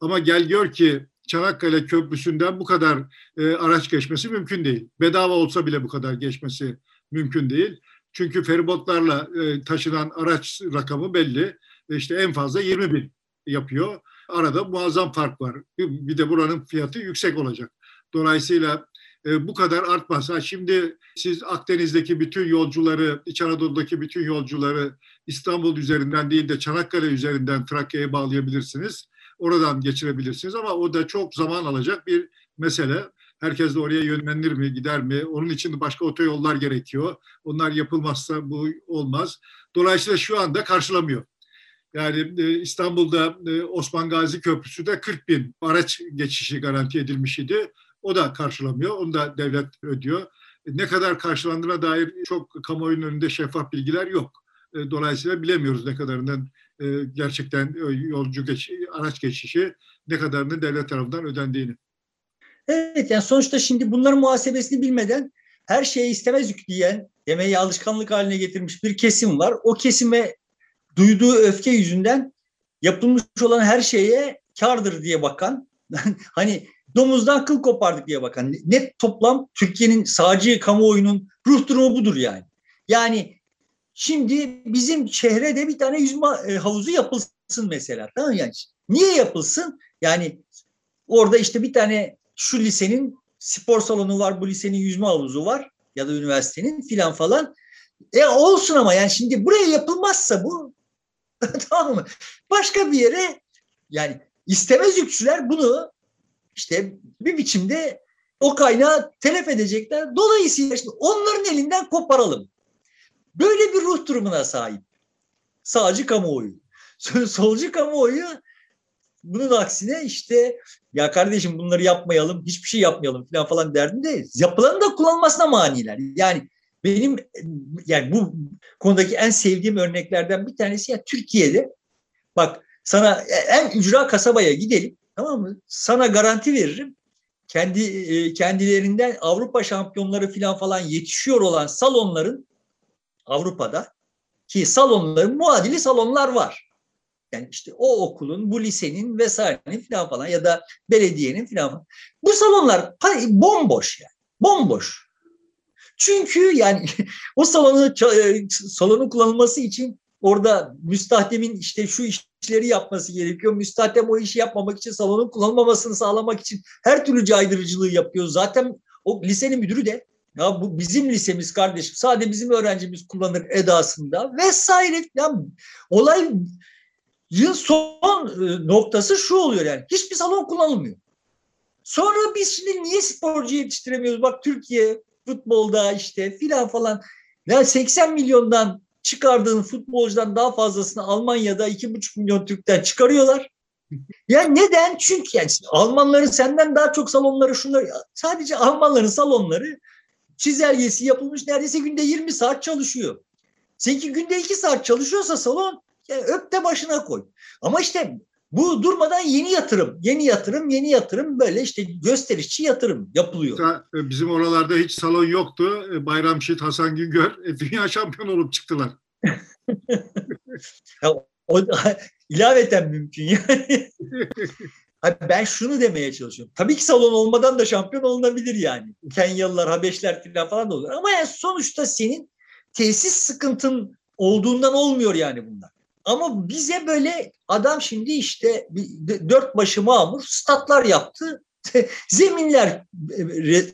Speaker 1: Ama gel gör ki Çanakkale Köprüsü'nden bu kadar araç geçmesi mümkün değil. Bedava olsa bile bu kadar geçmesi mümkün değil. Çünkü feribotlarla e, taşınan araç rakamı belli. E, işte en fazla 20 bin yapıyor. Arada muazzam fark var. Bir de buranın fiyatı yüksek olacak. Dolayısıyla e, bu kadar artmaz. Ha, şimdi siz Akdeniz'deki bütün yolcuları, İç Anadolu'daki bütün yolcuları İstanbul üzerinden değil de Çanakkale üzerinden Trakya'ya bağlayabilirsiniz. Oradan geçirebilirsiniz ama o da çok zaman alacak bir mesele. Herkes de oraya yönlenir mi, gider mi? Onun için başka otoyollar gerekiyor. Onlar yapılmazsa bu olmaz. Dolayısıyla şu anda karşılamıyor. Yani e, İstanbul'da e, Osman Gazi Köprüsü de 40 bin araç geçişi garanti edilmiş idi. O da karşılamıyor. Onu da devlet ödüyor. E, ne kadar karşılandığına dair çok kamuoyunun önünde şeffaf bilgiler yok. Dolayısıyla bilemiyoruz ne kadarının gerçekten yolcu geç, araç geçişi ne kadarının devlet tarafından ödendiğini.
Speaker 2: Evet yani sonuçta şimdi bunların muhasebesini bilmeden her şeyi istemez yükleyen, yemeği alışkanlık haline getirmiş bir kesim var. O kesime duyduğu öfke yüzünden yapılmış olan her şeye kardır diye bakan, hani domuzdan kıl kopardık diye bakan. Net toplam Türkiye'nin sağcı kamuoyunun ruh durumu budur yani. Yani şimdi bizim şehre de bir tane yüzme e, havuzu yapılsın mesela. Tamam yani. Niye yapılsın? Yani orada işte bir tane şu lisenin spor salonu var, bu lisenin yüzme havuzu var ya da üniversitenin filan falan. E olsun ama yani şimdi buraya yapılmazsa bu tamam mı? Başka bir yere yani istemez yükçüler bunu işte bir biçimde o kaynağı telef edecekler. Dolayısıyla işte onların elinden koparalım. Böyle bir ruh durumuna sahip. Sağcı kamuoyu. Solcu kamuoyu bunun aksine işte ya kardeşim bunları yapmayalım, hiçbir şey yapmayalım falan falan derdinde yapılanı da kullanılmasına maniler. Yani benim yani bu konudaki en sevdiğim örneklerden bir tanesi ya Türkiye'de bak sana en ücra kasabaya gidelim tamam mı? Sana garanti veririm. Kendi e, kendilerinden Avrupa şampiyonları falan falan yetişiyor olan salonların Avrupa'da ki salonların muadili salonlar var. Yani işte o okulun, bu lisenin vesairenin falan falan ya da belediyenin falan falan. Bu salonlar bomboş yani. Bomboş. Çünkü yani o salonu e, salonun kullanılması için orada müstahdemin işte şu işleri yapması gerekiyor. Müstahdem o işi yapmamak için salonun kullanılmamasını sağlamak için her türlü caydırıcılığı yapıyor. Zaten o lisenin müdürü de ya bu bizim lisemiz kardeşim. Sadece bizim öğrencimiz kullanır edasında vesaire. Yani olay yıl son e, noktası şu oluyor yani. Hiçbir salon kullanılmıyor. Sonra biz şimdi niye sporcu yetiştiremiyoruz? Bak Türkiye futbolda işte filan falan. Ya 80 milyondan çıkardığın futbolcudan daha fazlasını Almanya'da 2,5 milyon Türk'ten çıkarıyorlar. Ya neden? Çünkü yani Almanların senden daha çok salonları şunları sadece Almanların salonları çizelgesi yapılmış neredeyse günde 20 saat çalışıyor. Seninki günde 2 saat çalışıyorsa salon yani öp de başına koy. Ama işte bu durmadan yeni yatırım, yeni yatırım, yeni yatırım böyle işte gösterişçi yatırım yapılıyor.
Speaker 1: E, bizim oralarda hiç salon yoktu. E, Bayramşit, Hasan Güngör e, dünya şampiyonu olup çıktılar.
Speaker 2: ya, o ilaveten mümkün yani. ben şunu demeye çalışıyorum. Tabii ki salon olmadan da şampiyon olunabilir yani. Kenyalılar, Habeşler falan da olur. Ama yani sonuçta senin tesis sıkıntın olduğundan olmuyor yani bunlar. Ama bize böyle adam şimdi işte dört başı mamur statlar yaptı. Zeminler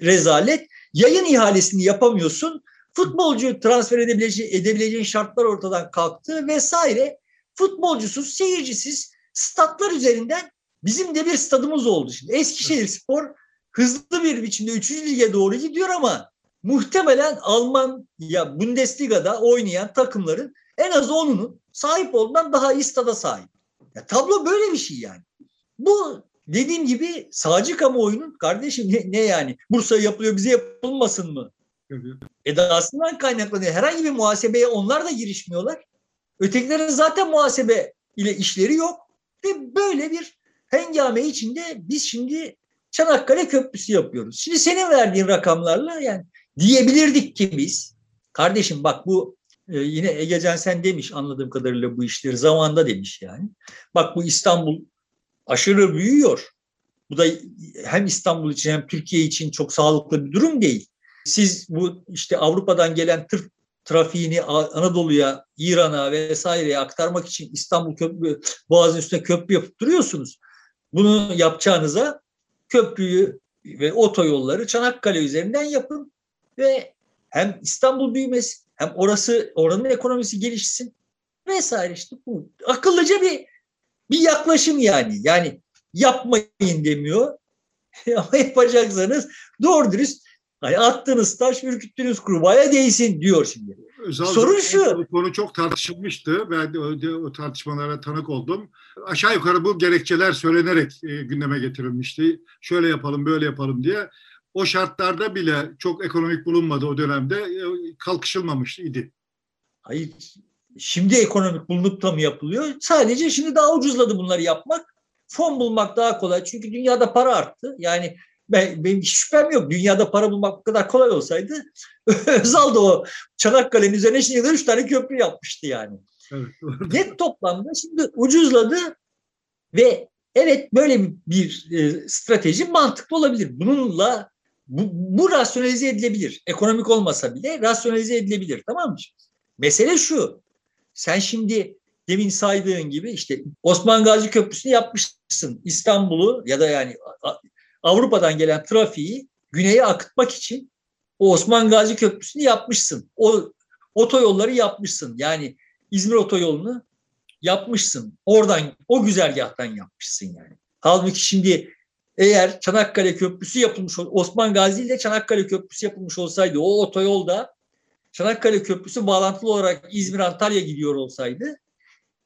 Speaker 2: rezalet. Yayın ihalesini yapamıyorsun. Futbolcu transfer edebileceğin, edebileceğin şartlar ortadan kalktı vesaire. Futbolcusuz, seyircisiz statlar üzerinden bizim de bir stadımız oldu. Şimdi Eskişehir Spor hızlı bir biçimde 3. lige doğru gidiyor ama muhtemelen Alman ya Bundesliga'da oynayan takımların en az onunun sahip olduğundan daha iyi stada sahip. Ya tablo böyle bir şey yani. Bu dediğim gibi sağcı kamuoyunun kardeşim ne, ne yani Bursa yapılıyor bize yapılmasın mı? Edasından kaynaklanıyor. Herhangi bir muhasebeye onlar da girişmiyorlar. Ötekilerin zaten muhasebe ile işleri yok. Ve böyle bir hengame içinde biz şimdi Çanakkale Köprüsü yapıyoruz. Şimdi senin verdiğin rakamlarla yani diyebilirdik ki biz kardeşim bak bu e, yine Egecan sen demiş anladığım kadarıyla bu işleri zamanda demiş yani. Bak bu İstanbul aşırı büyüyor. Bu da hem İstanbul için hem Türkiye için çok sağlıklı bir durum değil. Siz bu işte Avrupa'dan gelen tır trafiğini Anadolu'ya, İran'a vesaireye aktarmak için İstanbul köprü, Boğaz'ın üstüne köprü yapıp duruyorsunuz. Bunu yapacağınıza köprüyü ve otoyolları Çanakkale üzerinden yapın ve hem İstanbul büyümesi hem orası oranın ekonomisi gelişsin vesaire işte bu akıllıca bir bir yaklaşım yani. Yani yapmayın demiyor. Ama yapacaksanız doğru dürüst hani attığınız taş ürküttüğünüz kurbağaya değsin diyor şimdi.
Speaker 1: Özel Sorun şu. Bu konu çok tartışılmıştı. Ben de o tartışmalara tanık oldum. Aşağı yukarı bu gerekçeler söylenerek e, gündeme getirilmişti. Şöyle yapalım, böyle yapalım diye. O şartlarda bile çok ekonomik bulunmadı o dönemde. E, kalkışılmamış idi.
Speaker 2: Hayır. Şimdi ekonomik bulunup da mı yapılıyor? Sadece şimdi daha ucuzladı bunları yapmak. Fon bulmak daha kolay. Çünkü dünyada para arttı. Yani ben, benim hiç şüphem yok. Dünyada para bulmak bu kadar kolay olsaydı Özal da o Çanakkale'nin üzerine şimdi üç tane köprü yapmıştı yani. Evet, Net toplamda şimdi ucuzladı ve evet böyle bir, bir e, strateji mantıklı olabilir. Bununla bu, bu rasyonalize edilebilir. Ekonomik olmasa bile rasyonalize edilebilir. Tamam mı? Mesele şu. Sen şimdi demin saydığın gibi işte Osman Gazi Köprüsü'nü yapmışsın. İstanbul'u ya da yani Avrupa'dan gelen trafiği güneye akıtmak için o Osman Gazi Köprüsü'nü yapmışsın. O otoyolları yapmışsın. Yani İzmir otoyolunu yapmışsın. Oradan o güzergahtan yapmışsın yani. Halbuki şimdi eğer Çanakkale Köprüsü yapılmış Osman Gazi ile Çanakkale Köprüsü yapılmış olsaydı o otoyolda Çanakkale Köprüsü bağlantılı olarak İzmir Antalya gidiyor olsaydı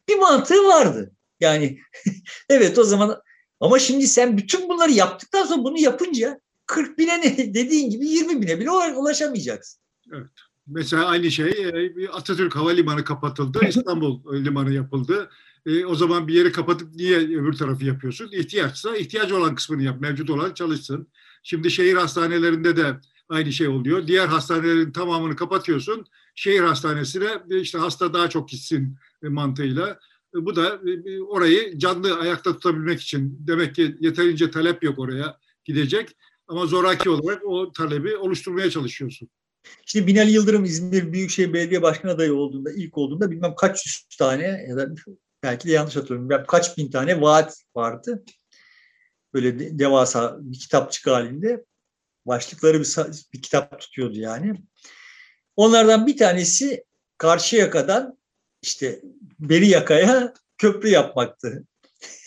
Speaker 2: bir mantığı vardı. Yani evet o zaman ama şimdi sen bütün bunları yaptıktan sonra bunu yapınca 40 bine ne dediğin gibi 20 bine bile ulaşamayacaksın.
Speaker 1: Evet. Mesela aynı şey e, Atatürk Havalimanı kapatıldı, İstanbul Limanı yapıldı. E, o zaman bir yeri kapatıp niye öbür tarafı yapıyorsun? İhtiyaçsa ihtiyaç olan kısmını yap, mevcut olan çalışsın. Şimdi şehir hastanelerinde de aynı şey oluyor. Diğer hastanelerin tamamını kapatıyorsun. Şehir hastanesine işte hasta daha çok gitsin mantığıyla. E, bu da e, orayı canlı ayakta tutabilmek için demek ki yeterince talep yok oraya gidecek. Ama zoraki olarak o talebi oluşturmaya çalışıyorsun.
Speaker 2: Şimdi Binali Yıldırım İzmir Büyükşehir Belediye Başkan adayı olduğunda, ilk olduğunda bilmem kaç yüz tane ya da belki de yanlış hatırlıyorum. bilmem kaç bin tane vaat vardı. Böyle devasa bir kitapçık halinde. Başlıkları bir, bir kitap tutuyordu yani. Onlardan bir tanesi karşı yakadan işte beri yakaya köprü yapmaktı.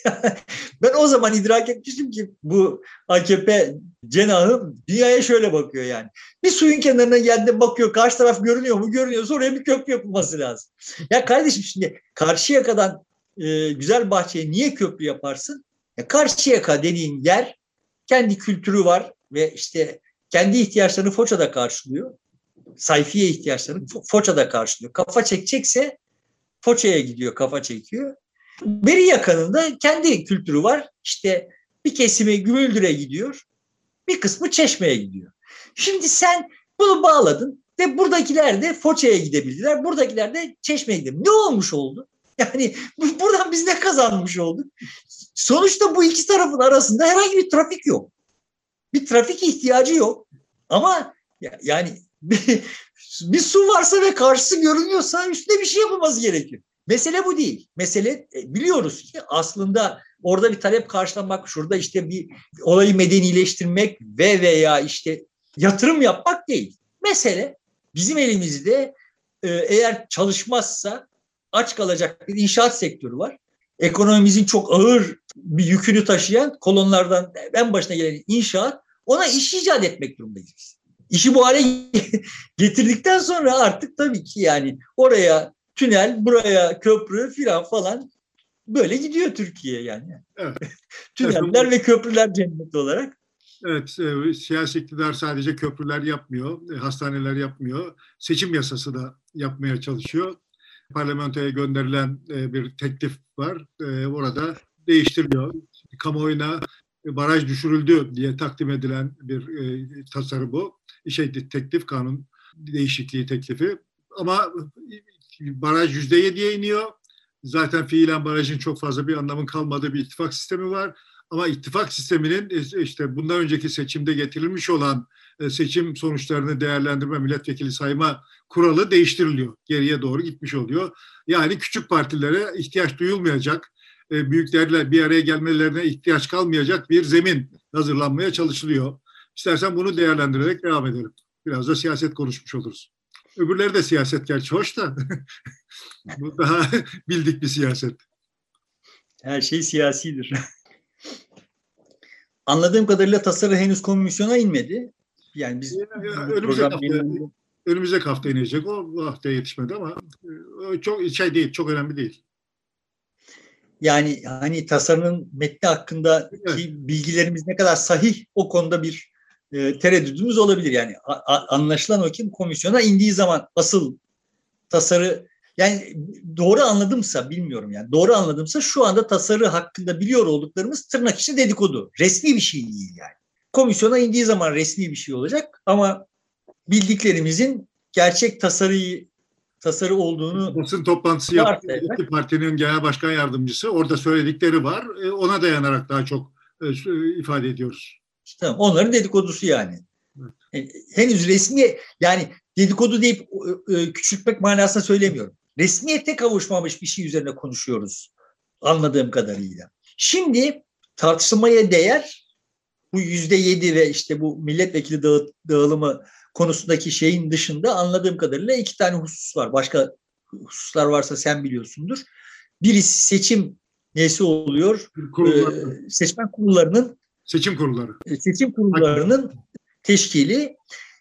Speaker 2: ben o zaman idrak etmiştim ki bu AKP cenahı dünyaya şöyle bakıyor yani. Bir suyun kenarına geldi bakıyor karşı taraf görünüyor mu? Görünüyor. Oraya bir köprü yapılması lazım. Ya kardeşim şimdi karşı yakadan e, güzel bahçeye niye köprü yaparsın? Ya karşı yaka dediğin yer kendi kültürü var ve işte kendi ihtiyaçlarını Foça'da karşılıyor. Sayfiye ihtiyaçlarını Foça'da karşılıyor. Kafa çekecekse Foça'ya gidiyor, kafa çekiyor. Beri yakınında kendi kültürü var. İşte bir kesimi Gümüldür'e gidiyor, bir kısmı Çeşme'ye gidiyor. Şimdi sen bunu bağladın ve buradakiler de Foça'ya gidebildiler, buradakiler de Çeşme'ye gidebildiler. Ne olmuş oldu? Yani buradan biz ne kazanmış olduk? Sonuçta bu iki tarafın arasında herhangi bir trafik yok. Bir trafik ihtiyacı yok. Ama yani bir, su varsa ve karşısı görünüyorsa üstüne bir şey yapılması gerekiyor. Mesele bu değil. Mesele e, biliyoruz ki aslında orada bir talep karşılamak, şurada işte bir olayı medenileştirmek ve veya işte yatırım yapmak değil. Mesele bizim elimizde e, eğer çalışmazsa aç kalacak bir inşaat sektörü var. Ekonomimizin çok ağır bir yükünü taşıyan kolonlardan en başına gelen inşaat ona iş icat etmek durumundayız. İşi bu hale getirdikten sonra artık tabii ki yani oraya tünel, buraya köprü filan falan böyle gidiyor Türkiye yani. Evet. Tüneller ve köprüler cenneti olarak.
Speaker 1: Evet, e, siyasi iktidar sadece köprüler yapmıyor, e, hastaneler yapmıyor. Seçim yasası da yapmaya çalışıyor. Parlamentoya gönderilen e, bir teklif var. E, orada değiştiriliyor. Kamuoyuna baraj düşürüldü diye takdim edilen bir e, tasarı bu. Şey, teklif, kanun değişikliği teklifi. Ama baraj yüzde yediye iniyor. Zaten fiilen barajın çok fazla bir anlamın kalmadığı bir ittifak sistemi var. Ama ittifak sisteminin e, işte bundan önceki seçimde getirilmiş olan e, seçim sonuçlarını değerlendirme, milletvekili sayma kuralı değiştiriliyor. Geriye doğru gitmiş oluyor. Yani küçük partilere ihtiyaç duyulmayacak, büyüklerle bir araya gelmelerine ihtiyaç kalmayacak bir zemin hazırlanmaya çalışılıyor. İstersen bunu değerlendirerek devam edelim. Biraz da siyaset konuşmuş oluruz. Öbürleri de siyaset gerçi hoş da. Bu daha bildik bir siyaset.
Speaker 2: Her şey siyasidir. Anladığım kadarıyla tasarı henüz komisyona inmedi. Yani biz
Speaker 1: önümüzdeki hafta, önümüzdeki hafta inecek. O bu hafta yetişmedi ama e, çok şey değil, çok önemli değil.
Speaker 2: Yani hani tasarının metni hakkındaki evet. bilgilerimiz ne kadar sahih o konuda bir e, tereddüdümüz olabilir. Yani a, anlaşılan o ki komisyona indiği zaman asıl tasarı yani doğru anladımsa bilmiyorum yani doğru anladımsa şu anda tasarı hakkında biliyor olduklarımız tırnak içinde dedikodu. Resmi bir şey değil yani. Komisyona indiği zaman resmi bir şey olacak ama bildiklerimizin gerçek tasarıyı tasarı olduğunu
Speaker 1: basın toplantısı yaptı. Partinin genel başkan yardımcısı orada söyledikleri var. E, ona dayanarak daha çok e, ifade ediyoruz.
Speaker 2: Tamam, onların dedikodusu yani. Evet. Henüz resmi yani dedikodu deyip küçültmek manasında söylemiyorum. Resmiyete kavuşmamış bir şey üzerine konuşuyoruz anladığım kadarıyla. Şimdi tartışmaya değer bu yüzde yedi ve işte bu milletvekili dağılımı konusundaki şeyin dışında anladığım kadarıyla iki tane husus var. Başka hususlar varsa sen biliyorsundur. Birisi seçim nesi oluyor? Ee, seçmen kurullarının
Speaker 1: seçim kurulları.
Speaker 2: E, seçim kurullarının teşkili.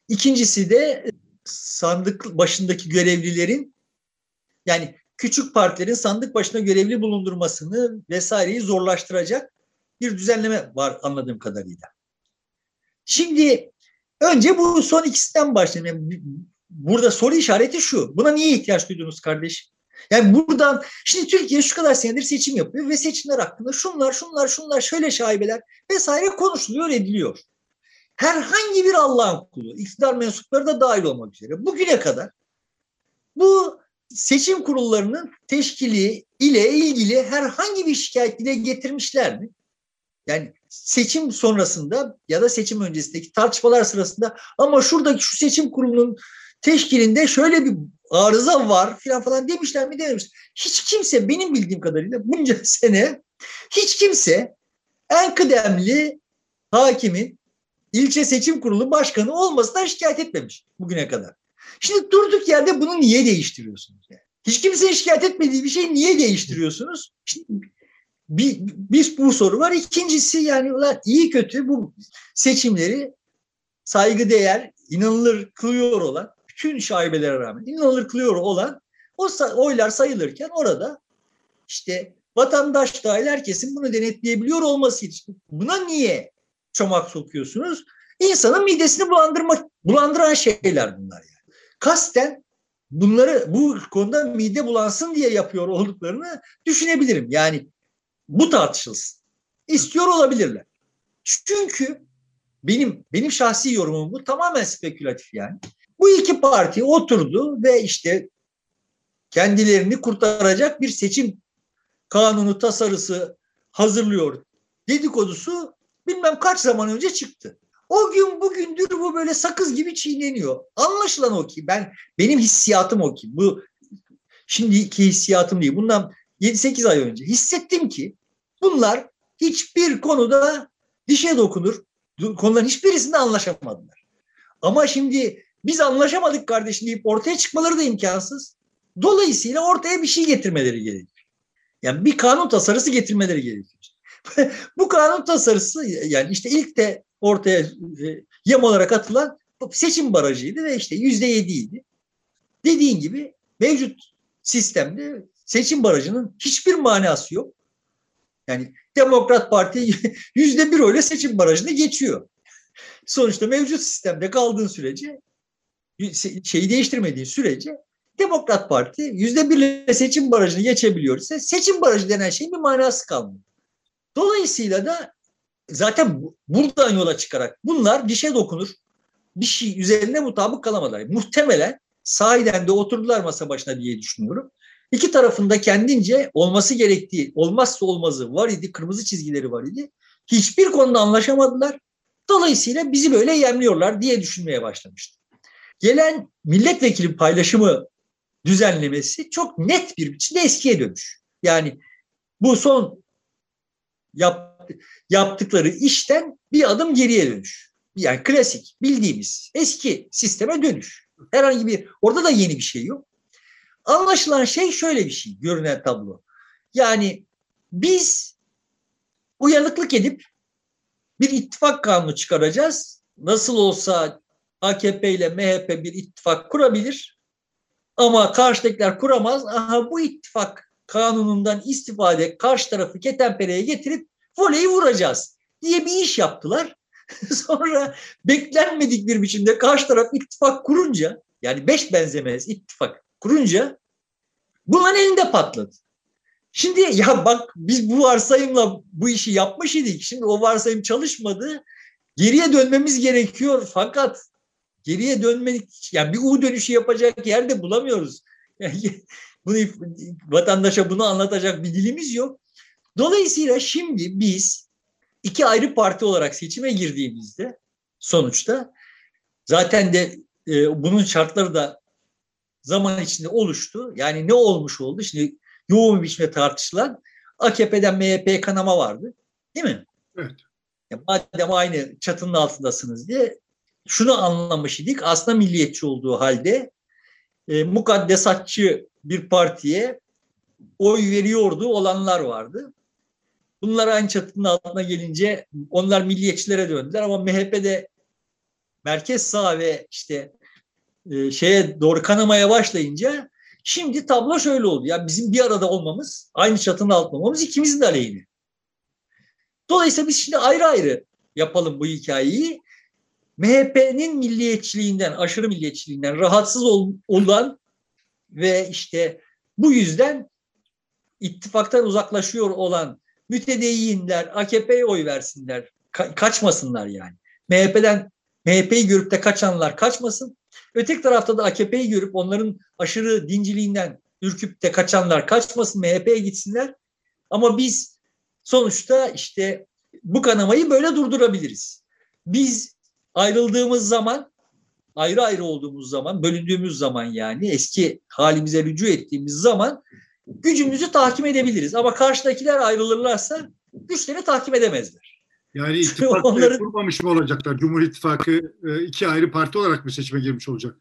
Speaker 2: İkincisi de sandık başındaki görevlilerin yani küçük partilerin sandık başına görevli bulundurmasını vesaireyi zorlaştıracak bir düzenleme var anladığım kadarıyla. Şimdi önce bu son ikisinden başlayayım. Yani burada soru işareti şu. Buna niye ihtiyaç duydunuz kardeş? Yani buradan şimdi Türkiye şu kadar senedir seçim yapıyor ve seçimler hakkında şunlar şunlar şunlar şöyle şaibeler vesaire konuşuluyor ediliyor. Herhangi bir Allah'ın kulu, iktidar mensupları da dahil olmak üzere bugüne kadar bu seçim kurullarının teşkili ile ilgili herhangi bir şikayet dile getirmişler mi? Yani seçim sonrasında ya da seçim öncesindeki tartışmalar sırasında ama şuradaki şu seçim kurulunun teşkilinde şöyle bir arıza var filan falan demişler mi dememiş. Hiç kimse benim bildiğim kadarıyla bunca sene hiç kimse en kıdemli hakimin ilçe seçim kurulu başkanı olmasından şikayet etmemiş bugüne kadar. Şimdi durduk yerde bunu niye değiştiriyorsunuz? Yani? Hiç kimse şikayet etmediği bir şey niye değiştiriyorsunuz? Şimdi bir, bir bu soru var. İkincisi yani ulan iyi kötü bu seçimleri saygı değer, inanılır kılıyor olan bütün şaibelere rağmen inanılır kılıyor olan o oylar sayılırken orada işte vatandaş dahil herkesin bunu denetleyebiliyor olması için buna niye çomak sokuyorsunuz? İnsanın midesini bulandırma, bulandıran şeyler bunlar yani. Kasten bunları bu konuda mide bulansın diye yapıyor olduklarını düşünebilirim. Yani bu tartışılsın. İstiyor olabilirler. Çünkü benim benim şahsi yorumum bu tamamen spekülatif yani. Bu iki parti oturdu ve işte kendilerini kurtaracak bir seçim kanunu tasarısı hazırlıyor dedikodusu bilmem kaç zaman önce çıktı. O gün bugündür bu böyle sakız gibi çiğneniyor. Anlaşılan o ki ben benim hissiyatım o ki bu şimdiki hissiyatım değil. Bundan 7-8 ay önce hissettim ki bunlar hiçbir konuda dişe dokunur. Konuların hiçbirisinde anlaşamadılar. Ama şimdi biz anlaşamadık kardeşim deyip ortaya çıkmaları da imkansız. Dolayısıyla ortaya bir şey getirmeleri gerekiyor. Yani bir kanun tasarısı getirmeleri gerekiyor. Bu kanun tasarısı yani işte ilk de ortaya e, yem olarak atılan seçim barajıydı ve işte yüzde yediydi. Dediğin gibi mevcut sistemde seçim barajının hiçbir manası yok. Yani Demokrat Parti yüzde bir öyle seçim barajını geçiyor. Sonuçta mevcut sistemde kaldığın sürece şeyi değiştirmediği sürece Demokrat Parti yüzde birle seçim barajını geçebiliyor ise seçim barajı denen şeyin bir manası kalmıyor. Dolayısıyla da zaten buradan yola çıkarak bunlar dişe dokunur. Bir şey üzerinde mutabık kalamadılar. Muhtemelen sahiden de oturdular masa başına diye düşünüyorum. İki tarafında kendince olması gerektiği, olmazsa olmazı var idi, kırmızı çizgileri var idi. Hiçbir konuda anlaşamadılar. Dolayısıyla bizi böyle yemliyorlar diye düşünmeye başlamıştı. Gelen milletvekili paylaşımı düzenlemesi çok net bir biçimde eskiye dönüş. Yani bu son yap, yaptıkları işten bir adım geriye dönüş. Yani klasik bildiğimiz eski sisteme dönüş. Herhangi bir orada da yeni bir şey yok. Anlaşılan şey şöyle bir şey görünen tablo. Yani biz uyanıklık edip bir ittifak kanunu çıkaracağız. Nasıl olsa AKP ile MHP bir ittifak kurabilir. Ama karşıdakiler kuramaz. Aha bu ittifak kanunundan istifade karşı tarafı ketenpereye getirip voleyi vuracağız diye bir iş yaptılar. Sonra beklenmedik bir biçimde karşı taraf ittifak kurunca yani beş benzemez ittifak kurunca bunların elinde patladı. Şimdi ya bak biz bu varsayımla bu işi yapmış idik. Şimdi o varsayım çalışmadı. Geriye dönmemiz gerekiyor fakat geriye dönmedik yani bir U dönüşü yapacak yerde bulamıyoruz. Yani bunu vatandaşa bunu anlatacak bir dilimiz yok. Dolayısıyla şimdi biz iki ayrı parti olarak seçime girdiğimizde sonuçta zaten de e, bunun şartları da zaman içinde oluştu. Yani ne olmuş oldu? Şimdi yoğun bir biçimde tartışılan AKP'den MHP'ye kanama vardı. Değil mi?
Speaker 1: Evet.
Speaker 2: Ya madem aynı çatının altındasınız diye şunu anlamış idik. Aslında milliyetçi olduğu halde e, mukaddesatçı bir partiye oy veriyordu olanlar vardı. Bunlar aynı çatının altına gelince onlar milliyetçilere döndüler ama MHP'de merkez sağ ve işte e, şeye doğru kanamaya başlayınca şimdi tablo şöyle oldu. Ya bizim bir arada olmamız, aynı çatının altında olmamız ikimizin de aleyhine. Dolayısıyla biz şimdi ayrı ayrı yapalım bu hikayeyi. MHP'nin milliyetçiliğinden, aşırı milliyetçiliğinden rahatsız olan ve işte bu yüzden ittifaktan uzaklaşıyor olan mütedeyyinler AKP'ye oy versinler. Ka- kaçmasınlar yani. MHP'den MHP'yi görüp de kaçanlar kaçmasın. Öteki tarafta da AKP'yi görüp onların aşırı dinciliğinden ürküp de kaçanlar kaçmasın MHP'ye gitsinler. Ama biz sonuçta işte bu kanamayı böyle durdurabiliriz. Biz ayrıldığımız zaman ayrı ayrı olduğumuz zaman, bölündüğümüz zaman yani eski halimize rücu ettiğimiz zaman gücümüzü tahkim edebiliriz. Ama karşıdakiler ayrılırlarsa güçleri tahkim edemezler.
Speaker 1: Yani ittifak Onları... kurmamış mı olacaklar? Cumhur İttifakı e, iki ayrı parti olarak mı seçime girmiş olacak?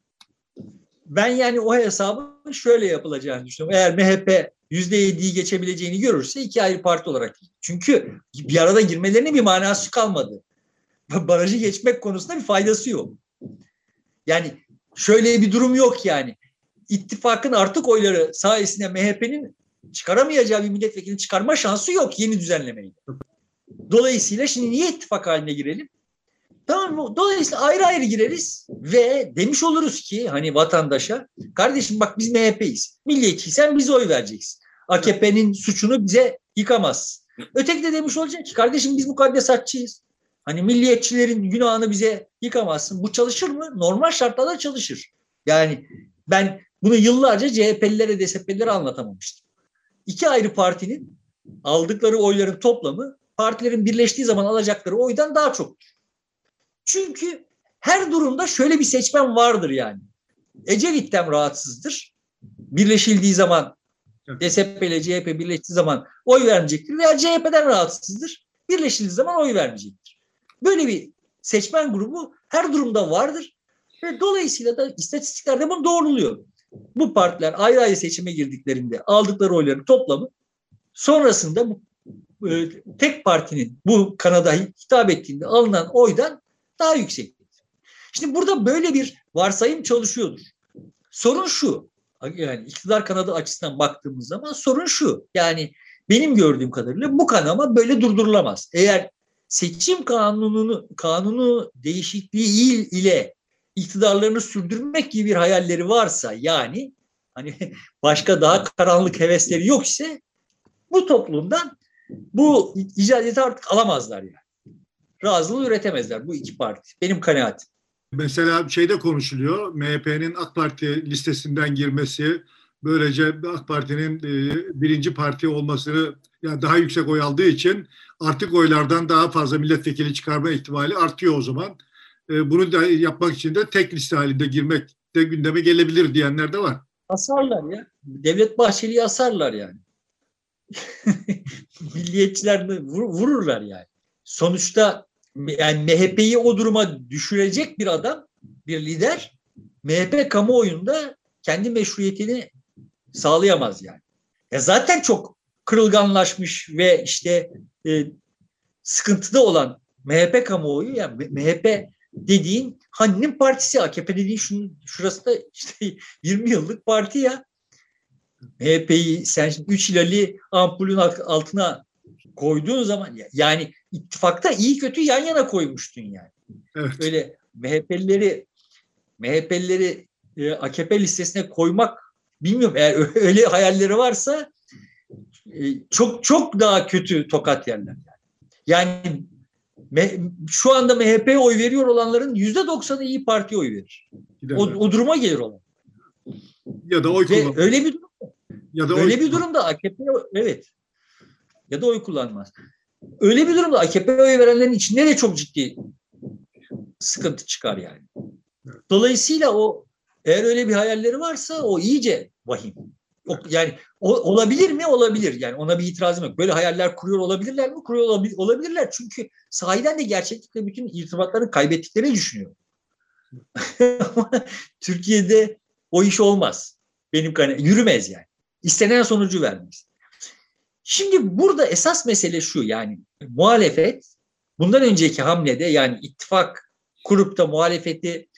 Speaker 2: Ben yani o hesabın şöyle yapılacağını düşünüyorum. Eğer MHP yüzde yediyi geçebileceğini görürse iki ayrı parti olarak. Çünkü bir arada girmelerinin bir manası kalmadı. Barajı geçmek konusunda bir faydası yok. Yani şöyle bir durum yok yani. İttifakın artık oyları sayesinde MHP'nin çıkaramayacağı bir milletvekili çıkarma şansı yok yeni düzenlemeyi. Dolayısıyla şimdi niye ittifak haline girelim? Tamam mı? Dolayısıyla ayrı ayrı gireriz ve demiş oluruz ki hani vatandaşa kardeşim bak biz MHP'yiz. Milliyetçiysen bize oy vereceksin. AKP'nin suçunu bize yıkamaz. Öteki de demiş olacak ki kardeşim biz mukaddesatçıyız. Hani milliyetçilerin günahını bize yıkamazsın. Bu çalışır mı? Normal şartlarda çalışır. Yani ben bunu yıllarca CHP'lilere, DSP'lilere anlatamamıştım. İki ayrı partinin aldıkları oyların toplamı partilerin birleştiği zaman alacakları oydan daha çoktur. Çünkü her durumda şöyle bir seçmen vardır yani. Ecevit'ten rahatsızdır. Birleşildiği zaman DSP ile CHP birleştiği zaman oy vermeyecektir veya CHP'den rahatsızdır. Birleşildiği zaman oy vermeyecektir. Böyle bir seçmen grubu her durumda vardır ve dolayısıyla da istatistiklerde bunu doğruluyor. Bu partiler ayrı ayrı seçime girdiklerinde aldıkları oyların toplamı sonrasında bu e, tek partinin bu kanada hitap ettiğinde alınan oydan daha yüksek. Şimdi burada böyle bir varsayım çalışıyordur. Sorun şu. Yani iktidar kanadı açısından baktığımız zaman sorun şu. Yani benim gördüğüm kadarıyla bu kanama böyle durdurulamaz. Eğer seçim kanununu kanunu değişikliği ile iktidarlarını sürdürmek gibi bir hayalleri varsa yani hani başka daha karanlık hevesleri yok ise bu toplumdan bu icadeti artık alamazlar yani. Razılığı üretemezler bu iki parti. Benim kanaatim.
Speaker 1: Mesela şeyde konuşuluyor. MHP'nin AK Parti listesinden girmesi, böylece AK Parti'nin e, birinci parti olmasını yani daha yüksek oy aldığı için artık oylardan daha fazla milletvekili çıkarma ihtimali artıyor o zaman. E, bunu da yapmak için de tek liste halinde girmek de gündeme gelebilir diyenler de var.
Speaker 2: Asarlar ya. Devlet Bahçeli'yi asarlar yani. Milliyetçiler vur, vururlar yani. Sonuçta yani MHP'yi o duruma düşürecek bir adam, bir lider MHP kamuoyunda kendi meşruiyetini sağlayamaz yani. Ya zaten çok kırılganlaşmış ve işte e, sıkıntıda olan MHP kamuoyu yani MHP dediğin Hani'nin partisi AKP dediğin şunun, şurası da işte 20 yıllık parti ya. MHP'yi sen şimdi 3 hilali ampulün altına koyduğun zaman yani ittifakta iyi kötü yan yana koymuştun yani. Evet. Öyle MHP'lileri MHP'lileri e, AKP listesine koymak bilmiyorum eğer öyle hayalleri varsa e, çok çok daha kötü tokat yerler. Yani, yani şu anda MHP'ye oy veriyor olanların yüzde doksanı iyi Parti'ye oy verir. O, o duruma gelir olan.
Speaker 1: Ya da oy kullanmaz.
Speaker 2: Öyle bir durum. Ya da öyle bir durumda AKP evet. Ya da oy kullanmaz. Öyle bir durumda AKP'ye oy verenlerin içinde de çok ciddi sıkıntı çıkar yani. Dolayısıyla o eğer öyle bir hayalleri varsa o iyice vahim. Yani o, olabilir mi? Olabilir. Yani ona bir itirazım yok. Böyle hayaller kuruyor olabilirler mi? Kuruyor olabilir, olabilirler. Çünkü sahiden de gerçeklikle bütün irtibatlarını kaybettiklerini düşünüyor. Türkiye'de o iş olmaz. Benim kanı yürümez yani. İstenen sonucu vermez. Şimdi burada esas mesele şu yani muhalefet bundan önceki hamlede yani ittifak kurup da muhalefeti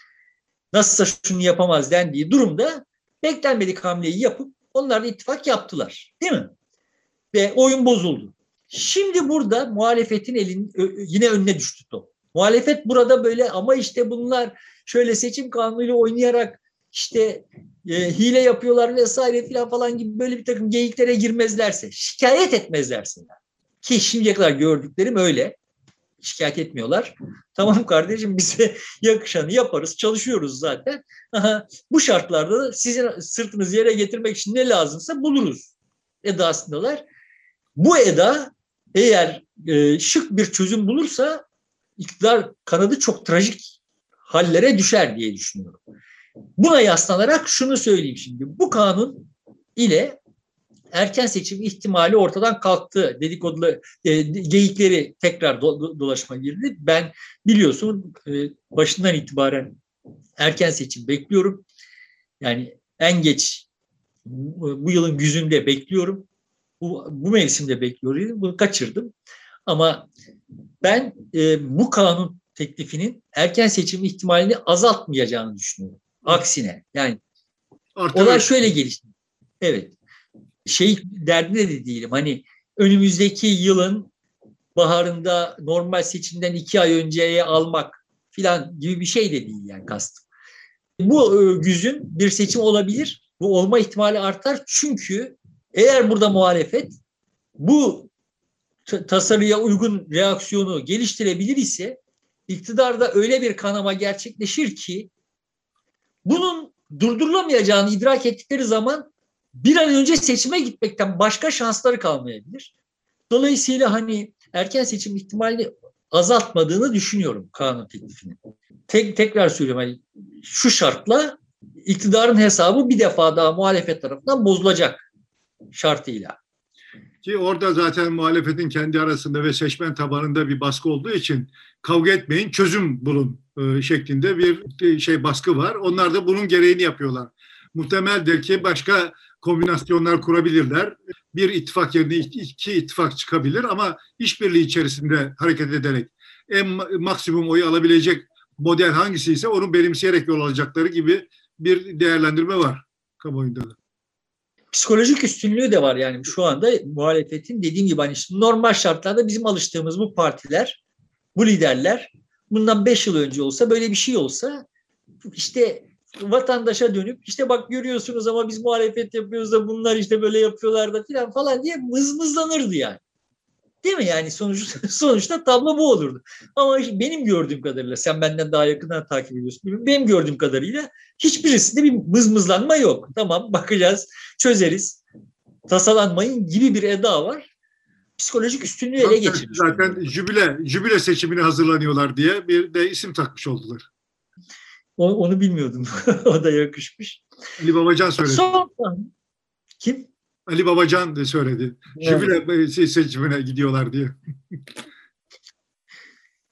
Speaker 2: nasılsa şunu yapamaz dendiği durumda beklenmedik hamleyi yapıp onlar da ittifak yaptılar. Değil mi? Ve oyun bozuldu. Şimdi burada muhalefetin elin yine önüne düştü top. Muhalefet burada böyle ama işte bunlar şöyle seçim kanunuyla oynayarak işte e, hile yapıyorlar vesaire filan falan gibi böyle bir takım geyiklere girmezlerse, şikayet etmezlerse ki şimdiye kadar gördüklerim öyle şikayet etmiyorlar. Tamam kardeşim bize yakışanı yaparız, çalışıyoruz zaten. Bu şartlarda da sizin sırtınızı yere getirmek için ne lazımsa buluruz edasındalar. Bu eda eğer e, şık bir çözüm bulursa iktidar kanadı çok trajik hallere düşer diye düşünüyorum. Buna yaslanarak şunu söyleyeyim şimdi. Bu kanun ile erken seçim ihtimali ortadan kalktı. Dedikodu e, geyikleri tekrar do, dolaşma girdi. Ben biliyorsun e, başından itibaren erken seçim bekliyorum. Yani en geç bu yılın güzünde bekliyorum. Bu, bu mevsimde bekliyorum. Bunu kaçırdım. Ama ben e, bu kanun teklifinin erken seçim ihtimalini azaltmayacağını düşünüyorum. Aksine yani Artık olay şöyle gelişti. Evet. Şey derdinde de değilim. Hani önümüzdeki yılın baharında normal seçimden iki ay önceye almak filan gibi bir şey de değil yani kastım. Bu e, güzün bir seçim olabilir. Bu olma ihtimali artar. Çünkü eğer burada muhalefet bu tasarıya uygun reaksiyonu geliştirebilir ise iktidarda öyle bir kanama gerçekleşir ki bunun durdurulamayacağını idrak ettikleri zaman bir an önce seçime gitmekten başka şansları kalmayabilir. Dolayısıyla hani erken seçim ihtimalini azaltmadığını düşünüyorum kanun teklifinin. Tek, tekrar söylüyorum hani şu şartla iktidarın hesabı bir defa daha muhalefet tarafından bozulacak şartıyla.
Speaker 1: Ki orada zaten muhalefetin kendi arasında ve seçmen tabanında bir baskı olduğu için kavga etmeyin, çözüm bulun e, şeklinde bir şey baskı var. Onlar da bunun gereğini yapıyorlar. Muhtemeldir ki başka kombinasyonlar kurabilirler. Bir ittifak yerine iki ittifak çıkabilir ama işbirliği içerisinde hareket ederek en maksimum oyu alabilecek model hangisi ise onu benimseyerek yol alacakları gibi bir değerlendirme var kamuoyunda da.
Speaker 2: Psikolojik üstünlüğü de var yani şu anda muhalefetin dediğim gibi hani normal şartlarda bizim alıştığımız bu partiler, bu liderler bundan beş yıl önce olsa böyle bir şey olsa işte vatandaşa dönüp işte bak görüyorsunuz ama biz muhalefet yapıyoruz da bunlar işte böyle yapıyorlar da filan falan diye mızmızlanırdı yani. Değil mi yani sonuç, sonuçta tablo bu olurdu. Ama benim gördüğüm kadarıyla sen benden daha yakından takip ediyorsun. Benim gördüğüm kadarıyla hiçbirisinde bir mızmızlanma yok. Tamam bakacağız, çözeriz. Tasalanmayın gibi bir eda var. Psikolojik üstünlüğü ele geçirmiş.
Speaker 1: Zaten jübile, jübile seçimine hazırlanıyorlar diye bir de isim takmış oldular.
Speaker 2: Onu, onu bilmiyordum. o da yakışmış.
Speaker 1: Ali Babacan söyledi.
Speaker 2: Son, kim?
Speaker 1: Ali Babacan da söyledi. Jübile seçimine gidiyorlar diye.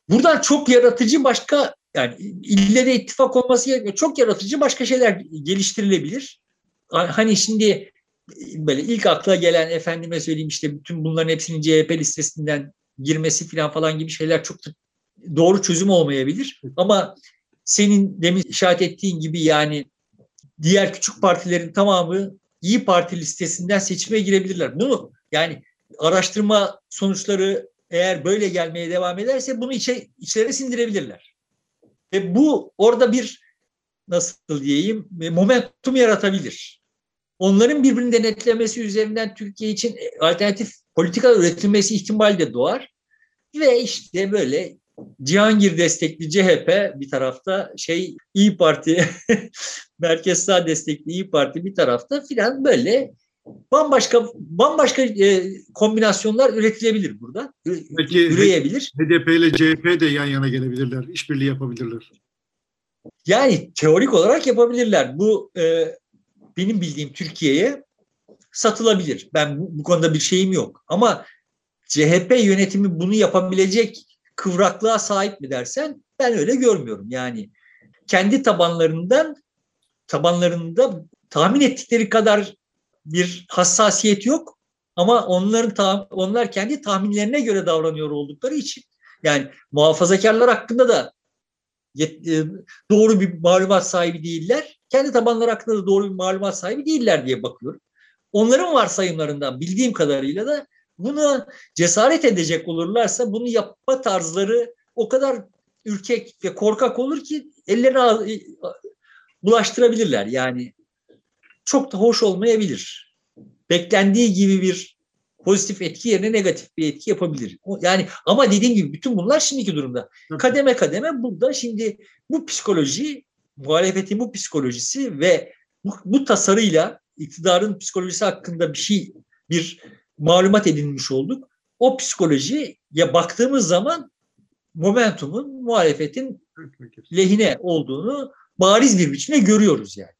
Speaker 2: Buradan çok yaratıcı başka yani ille de ittifak olması gerekiyor. Çok yaratıcı başka şeyler geliştirilebilir. Hani şimdi böyle ilk akla gelen efendime söyleyeyim işte bütün bunların hepsinin CHP listesinden girmesi falan falan gibi şeyler çok doğru çözüm olmayabilir. Ama senin demin işaret ettiğin gibi yani diğer küçük partilerin tamamı İyi Parti listesinden seçime girebilirler. Bunu yani araştırma sonuçları eğer böyle gelmeye devam ederse bunu içe, içlerine sindirebilirler. Ve bu orada bir nasıl diyeyim momentum yaratabilir. Onların birbirini denetlemesi üzerinden Türkiye için alternatif politika üretilmesi ihtimali de doğar. Ve işte böyle Cihangir destekli CHP bir tarafta şey İyi Parti Merkez Sağ destekli İyi Parti bir tarafta filan böyle bambaşka bambaşka e, kombinasyonlar üretilebilir burada.
Speaker 1: Peki
Speaker 2: üreyebilir.
Speaker 1: HDP ile CHP de yan yana gelebilirler. işbirliği yapabilirler.
Speaker 2: Yani teorik olarak yapabilirler. Bu e, benim bildiğim Türkiye'ye satılabilir. Ben bu, bu konuda bir şeyim yok. Ama CHP yönetimi bunu yapabilecek kıvraklığa sahip mi dersen ben öyle görmüyorum. Yani kendi tabanlarından tabanlarında tahmin ettikleri kadar bir hassasiyet yok ama onların onlar kendi tahminlerine göre davranıyor oldukları için yani muhafazakarlar hakkında da e, doğru bir malumat sahibi değiller. Kendi tabanları hakkında da doğru bir malumat sahibi değiller diye bakıyorum. Onların varsayımlarından bildiğim kadarıyla da buna cesaret edecek olurlarsa bunu yapma tarzları o kadar ürkek ve korkak olur ki ellerine bulaştırabilirler. Yani çok da hoş olmayabilir. Beklendiği gibi bir pozitif etki yerine negatif bir etki yapabilir. Yani ama dediğim gibi bütün bunlar şimdiki durumda. Kademe kademe burada şimdi bu psikoloji, muhalefetin bu psikolojisi ve bu, bu tasarıyla iktidarın psikolojisi hakkında bir şey, bir malumat edinmiş olduk. O psikolojiye baktığımız zaman momentumun muhalefetin lehine olduğunu bariz bir biçimde görüyoruz yani.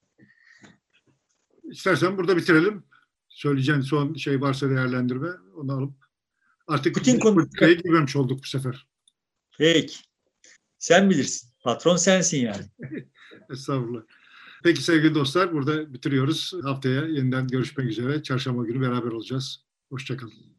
Speaker 1: İstersen burada bitirelim. Söyleyeceğin son şey varsa değerlendirme onu alıp artık
Speaker 2: Putin politikaya
Speaker 1: girmemiş olduk bu sefer.
Speaker 2: Peki. Sen bilirsin. Patron sensin yani.
Speaker 1: Estağfurullah. Peki sevgili dostlar burada bitiriyoruz. Haftaya yeniden görüşmek üzere. Çarşamba günü beraber olacağız. Hoşçakalın.